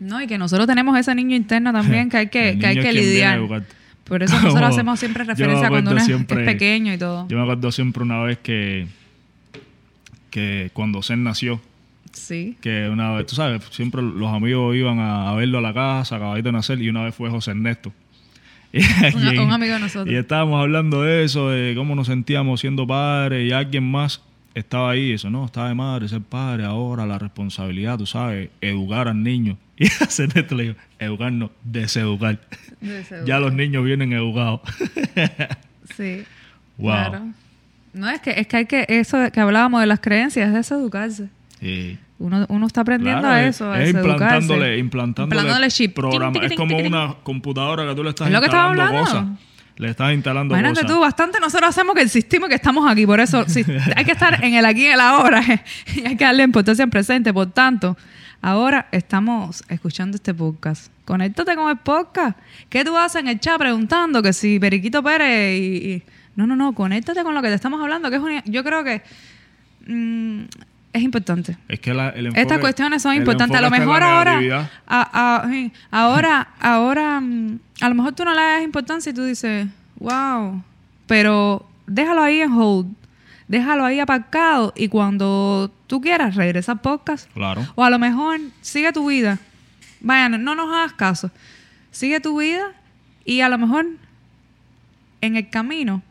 No, y que nosotros tenemos ese niño interno también que hay que, que, hay que lidiar. educarte. Por eso nosotros hacemos siempre referencia cuando uno siempre- es pequeño y todo. Yo me acuerdo siempre una vez que, que cuando Zen nació, Sí. que una vez, tú sabes, siempre los amigos iban a, verlo a la casa, acabadito de nacer, y una vez fue José Ernesto. Y, Un- un amigo de nosotros. Y estábamos hablando de eso, de cómo nos sentíamos siendo padres, y alguien más estaba ahí, eso, no, está de madre ser padre, ahora la responsabilidad, tú sabes, educar al niño. Y José Ernesto le dijo, educarnos, deseducar. ya los niños vienen educados. Sí. Wow. Claro. No, es que, es que hay que, eso que hablábamos de las creencias, es deseducarse. Sí. Uno, uno está aprendiendo Claro, a es- eso, es implantándole, implantándole, Implantándole chip. programa. Es como una computadora que tú le estás ¿Es lo que instalando cosas. Le estás instalando Imagínate cosas. tú, bastante nosotros hacemos que existimos y que estamos aquí. Por eso hay que estar en el aquí y en el ahora. y hay que darle importancia al presente. Por tanto, ahora estamos escuchando este podcast. Conéctate con el podcast. ¿Qué tú haces en el chat preguntando que si Periquito Pérez y... y- No, no, no. Conéctate con lo que te estamos hablando. que es una- Yo creo que mm, es importante. Es que la- el enfoque- Estas cuestiones son importantes. A lo mejor ahora, a- a- sí, ahora, ahora, mm, a lo mejor tú no le das importancia y tú dices, wow, pero déjalo ahí en hold, déjalo ahí aparcado y cuando tú quieras regresa al podcast. Claro. O a lo mejor sigue tu vida. Vaya, no, no nos hagas caso. Sigue tu vida y a lo mejor en el camino,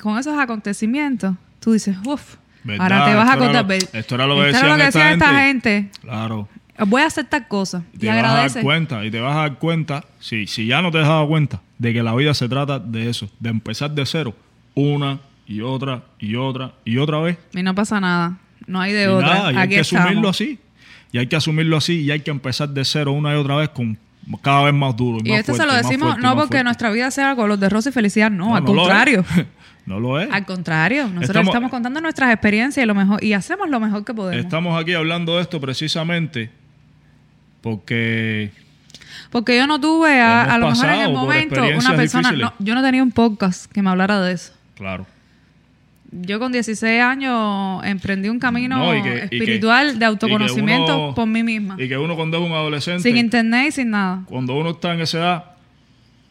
con esos acontecimientos, tú dices, uff, ¿Verdad? ahora te vas a Esto era lo- esto era lo que era decían esta esta gente. gente. Claro. Voy a hacer tal cosa. Y Y, te vas a dar cuenta, y te vas a dar cuenta, si, si ya no te has dado cuenta, de que la vida se trata de eso, de empezar de cero, una y otra y otra y otra vez. Y no pasa nada. No hay de Y otra. nada, y hay que asumirlo así. Y hay que asumirlo así y hay que empezar de cero una y otra vez con cada vez más duro. Y, Y más esto se lo decimos fuerte, no porque fuerte. nuestra vida sea color de rosa y felicidad, no, No, al no contrario. no lo es. Al contrario, nosotros Estamos- estamos, contando nuestras experiencias y lo mejor y hacemos lo mejor que podemos. Estamos aquí hablando de esto precisamente porque Porque yo no tuve a, a lo mejor en el momento una persona, no, yo no tenía un podcast que me hablara de eso. claro, Yo con 16 años emprendí un camino No, y que- y que- espiritual de autoconocimiento uno- por mí misma. y que uno cuando es un adolescente, Sin internet y sin nada. cuando uno está en esa edad,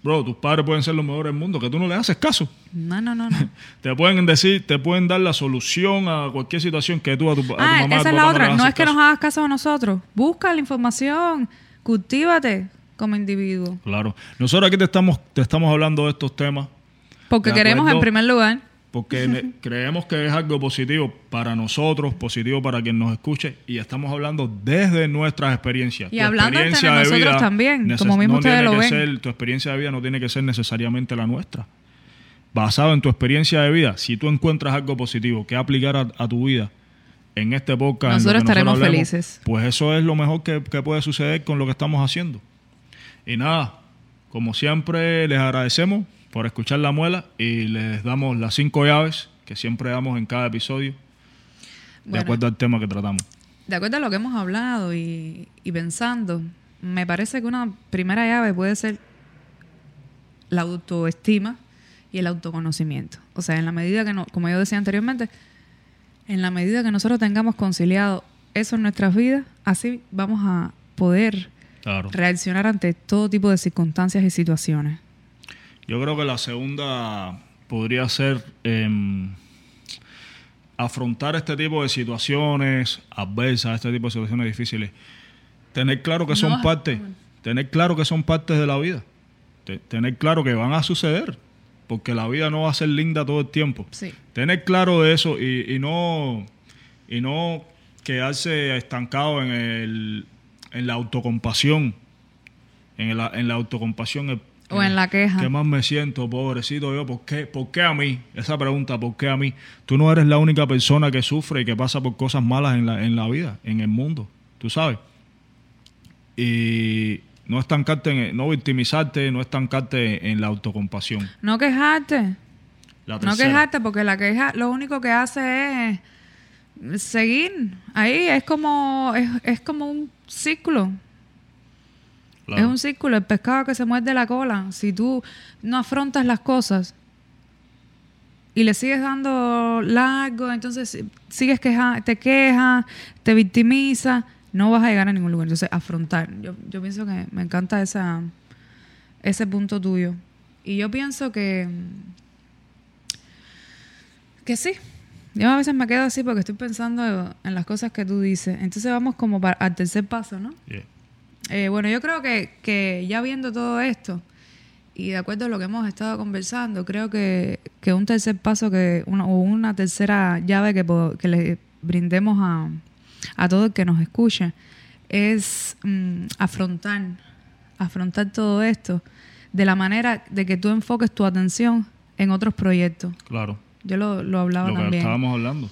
bro, tus padres pueden ser los mejores del mundo, que tú no le haces caso. No, no, no, no. Te pueden decir, te pueden dar la solución a cualquier situación que tú a tu, a tu Ah, mamá, esa es la otra. No haces es que caso. nos hagas caso a nosotros. Busca la información. Cultívate como individuo. Claro. Nosotros aquí te estamos, te estamos hablando de estos temas Porque queremos, acuerdo. en primer lugar, porque creemos que es algo positivo para nosotros, positivo para quien nos escuche, y estamos hablando desde nuestras experiencias. Y Tu hablando entre experiencia de nosotros vida también, como mismo no ustedes lo ven. ser- tu experiencia de vida no tiene que ser necesariamente la nuestra. Basado en tu experiencia de vida, si tú encuentras algo positivo que aplicar a, a tu vida en este podcast, Nosotros estaremos hablemos, felices. Pues eso es lo mejor que, que puede suceder con lo que estamos haciendo. Y nada, como siempre, les agradecemos por escuchar la muela y les damos las cinco llaves que siempre damos en cada episodio, de acuerdo al tema que tratamos. de acuerdo a lo que hemos hablado y, y pensando, me parece que una primera llave puede ser la autoestima y el autoconocimiento. O sea, en la medida que, no, como yo decía anteriormente, en la medida que nosotros tengamos conciliado eso en nuestras vidas, así vamos a poder Claro. reaccionar ante todo tipo de circunstancias y situaciones. Yo creo que la segunda podría ser em, afrontar este tipo de situaciones adversas, este tipo de situaciones difíciles. Tener claro que son No, parte, tener claro que son partes de la vida. Te- tener claro que van a suceder, porque la vida no va a ser linda todo el tiempo. Sí. Tener claro de eso y, y no y no quedarse estancado en el en la autocompasión. En la, en la autocompasión. el- O en la queja. ¿Qué más me siento, pobrecito yo? ¿Por qué? ¿Por qué a mí? Esa pregunta, ¿por qué a mí? Tú no eres la única persona que sufre y que pasa por cosas malas en la, en la vida, en el mundo. Tú sabes. Y no estancarte, en- no victimizarte, no estancarte en la autocompasión. No quejarte. No quejarte porque la queja lo único que hace es seguir ahí. Es como, es, es como un ciclo. Es un círculo, el pescado que se muerde la cola. Si tú no afrontas las cosas y le sigues dando largo, entonces sigues queja, te quejas, te victimizas, no vas a llegar a ningún lugar. Entonces, afrontar. Yo, yo pienso que me encanta esa, ese punto tuyo. Y yo pienso que, que sí. Yo a veces me quedo así porque estoy pensando en las cosas que tú dices. Entonces vamos como para, al tercer paso, ¿no? Eh, bueno, yo creo que, que ya viendo todo esto, y de acuerdo a lo que hemos estado conversando, creo que, que un tercer paso que una, o una tercera llave que, que le brindemos a, a todo el que nos escuche es mm, afrontar, afrontar todo esto de la manera de que tú enfoques tu atención en otros proyectos. Claro. Yo lo, lo hablaba lo también. Que estábamos hablando.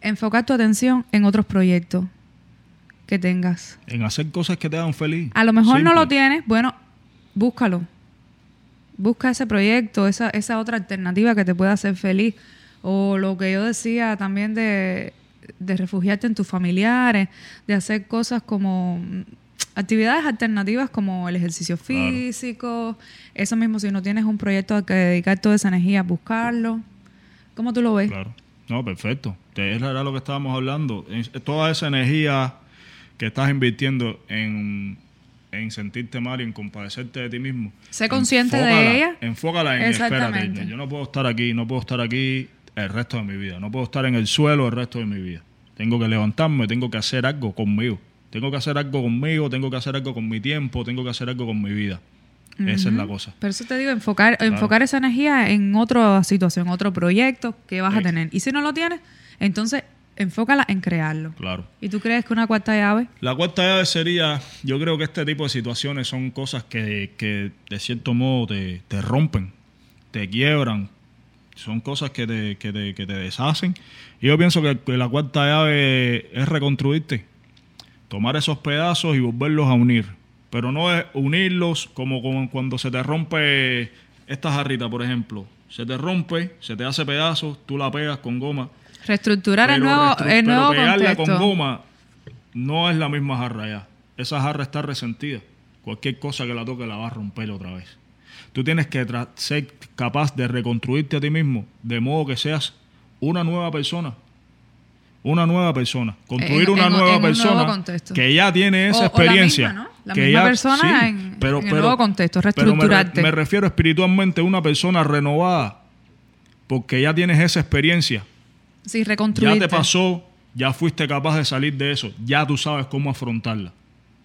Enfocar tu atención en otros proyectos que tengas. En hacer cosas que te hagan feliz. A lo mejor no lo tienes, bueno, búscalo busca ese proyecto, esa, esa otra alternativa que te pueda hacer feliz. O lo que yo decía también de, refugiarte en tus familiares, de hacer cosas como mm, actividades alternativas como el ejercicio físico, eso mismo, si no tienes un proyecto a que dedicar toda esa energía a buscarlo. ¿Cómo tú lo ves? Claro. No, perfecto. Era lo que estábamos hablando. Toda esa energía que estás invirtiendo en en sentirte mal y en compadecerte de ti mismo. Sé consciente de ella. Enfócala en, espérate, yo no puedo estar aquí, no puedo estar aquí el resto de mi vida, no puedo estar en el suelo el resto de mi vida. Tengo que levantarme, tengo que hacer algo conmigo. Tengo que hacer algo conmigo, tengo que hacer algo con mi tiempo, tengo que hacer algo con mi vida. Esa es la cosa. Pero eso te digo, enfocar, enfocar esa energía en otra situación, otro proyecto que vas a tener. Y si no lo tienes, entonces enfócala en crearlo. Claro. ¿Y tú crees que una cuarta llave? La cuarta llave sería, yo creo que este tipo de situaciones son cosas que, que de cierto modo te, te, rompen, te quiebran, son cosas que te, que te, que te deshacen. Y yo pienso que, la cuarta llave es reconstruirte, tomar esos pedazos y volverlos a unir. Pero no es unirlos como, como cuando se te rompe esta jarrita, por ejemplo. Se te rompe, se te hace pedazos, tú la pegas con goma Reestructurar el nuevo, el nuevo contexto. con goma no es la misma jarra ya. Esa jarra está resentida. Cualquier cosa que la toque la va a romper otra vez. Tú tienes que ser capaz de reconstruirte a ti mismo de modo que seas una nueva persona. Una nueva persona. Construir una nueva persona que ya tiene esa experiencia. la misma, que misma persona en, pero, el nuevo contexto, reestructurarte. me refiero espiritualmente a una persona renovada porque ya tienes esa experiencia Sí, Ya te pasó, ya fuiste capaz de salir de eso, ya tú sabes cómo afrontarla.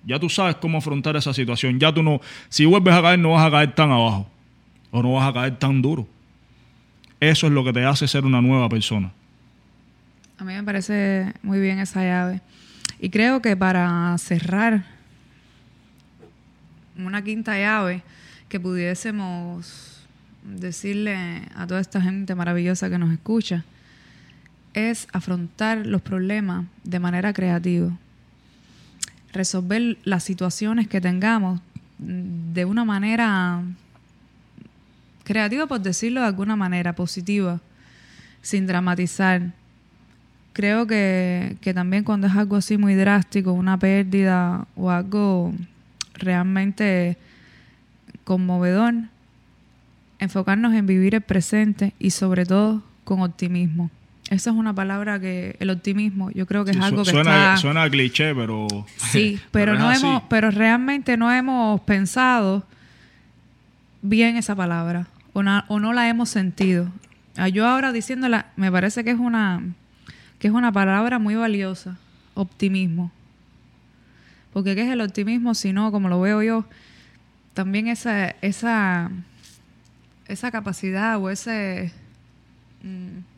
Ya tú sabes cómo afrontar esa situación. Ya tú no, si vuelves a caer, no vas a caer tan abajo o no vas a caer tan duro. Eso es lo que te hace ser una nueva persona. A mí me parece muy bien esa llave. Y creo que para cerrar una quinta llave que pudiésemos decirle a toda esta gente maravillosa que nos escucha, es afrontar los problemas de manera creativa. Resolver las situaciones que tengamos de una manera creativa, por decirlo de alguna manera, positiva, sin dramatizar. Creo que, que también cuando es algo así muy drástico, una pérdida o algo realmente conmovedor, enfocarnos en vivir el presente y sobre todo con optimismo. Esa es una palabra que el optimismo, yo creo que es algo que suena, suena cliché, pero sí, pero, no hemos, pero realmente no hemos pensado bien esa palabra o, no la hemos sentido. Ah, yo ahora diciéndola, me parece que es una que es una palabra muy valiosa, optimismo. Porque ¿qué es el optimismo si no, como lo veo yo, también esa esa esa capacidad o ese mm,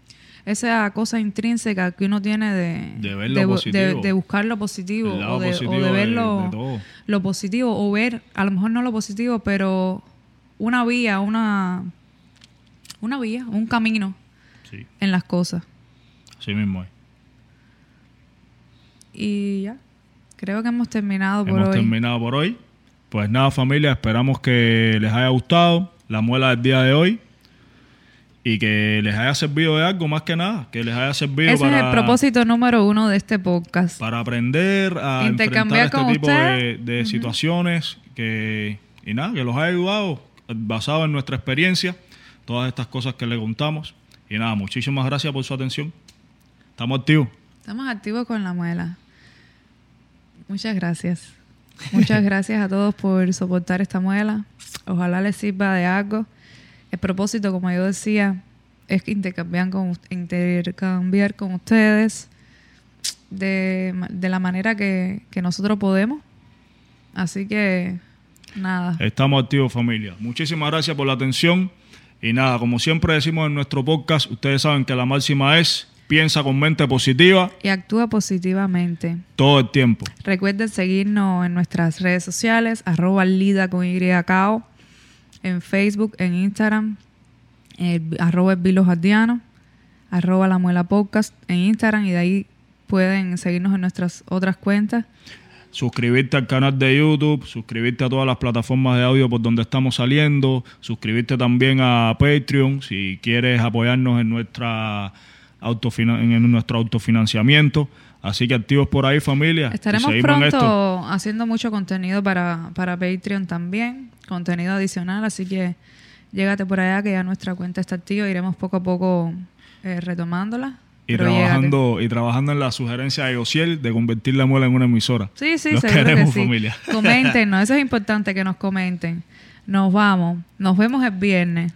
esa cosa intrínseca que uno tiene de, de, ver lo positivo. de, buscar lo positivo o de, o de ver lo, lo, positivo o ver, a lo mejor no lo positivo, pero una vía, una, una vía, un camino en las cosas. Así mismo es. Y ya, creo que hemos terminado por hoy. Hemos terminado por hoy. Pues nada, familia, esperamos que les haya gustado la muela del día de hoy y que les haya servido de algo más que nada, que les haya servido Ese es el propósito número uno de este podcast. Para aprender a intercambiar este tipo de, situaciones que, y nada, que los haya ayudado basado en nuestra experiencia, todas estas cosas que le contamos. Y nada, muchísimas gracias por su atención. Estamos activos. Estamos activos con la muela. Muchas gracias. Muchas gracias a todos por soportar esta muela. Ojalá les sirva de algo. El propósito, como yo decía, es que intercambiar con, intercambiar con ustedes de, de la manera que, que nosotros podemos. Así que, nada. Estamos activos, familia. Muchísimas gracias por la atención. Y nada, como siempre decimos en nuestro podcast, ustedes saben que la máxima es piensa con mente positiva. Y actúa positivamente. Todo el tiempo. Recuerden seguirnos en nuestras redes sociales, arroba lida con YKO, en Facebook, en Instagram, el, arroba el arroba la muela podcast en Instagram y de ahí pueden seguirnos en nuestras otras cuentas. Suscribirte al canal de YouTube, suscribirte a todas las plataformas de audio por donde estamos saliendo, suscribirte también a Patreon si quieres apoyarnos en nuestra en nuestro autofinanciamiento. Así que activos por ahí, familia. Estaremos pronto haciendo mucho contenido para, para Patreon también, contenido adicional, así que llégate por allá que ya nuestra cuenta está activa, iremos poco a poco eh, retomándola. Y trabajando, y trabajando en la sugerencia de Ociel de convertir la muela en una emisora. Sí, sí, seguro queremos, que sí. familia. Coméntenos, eso es importante que nos comenten. Nos vamos. Nos vemos el viernes.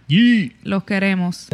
Los queremos.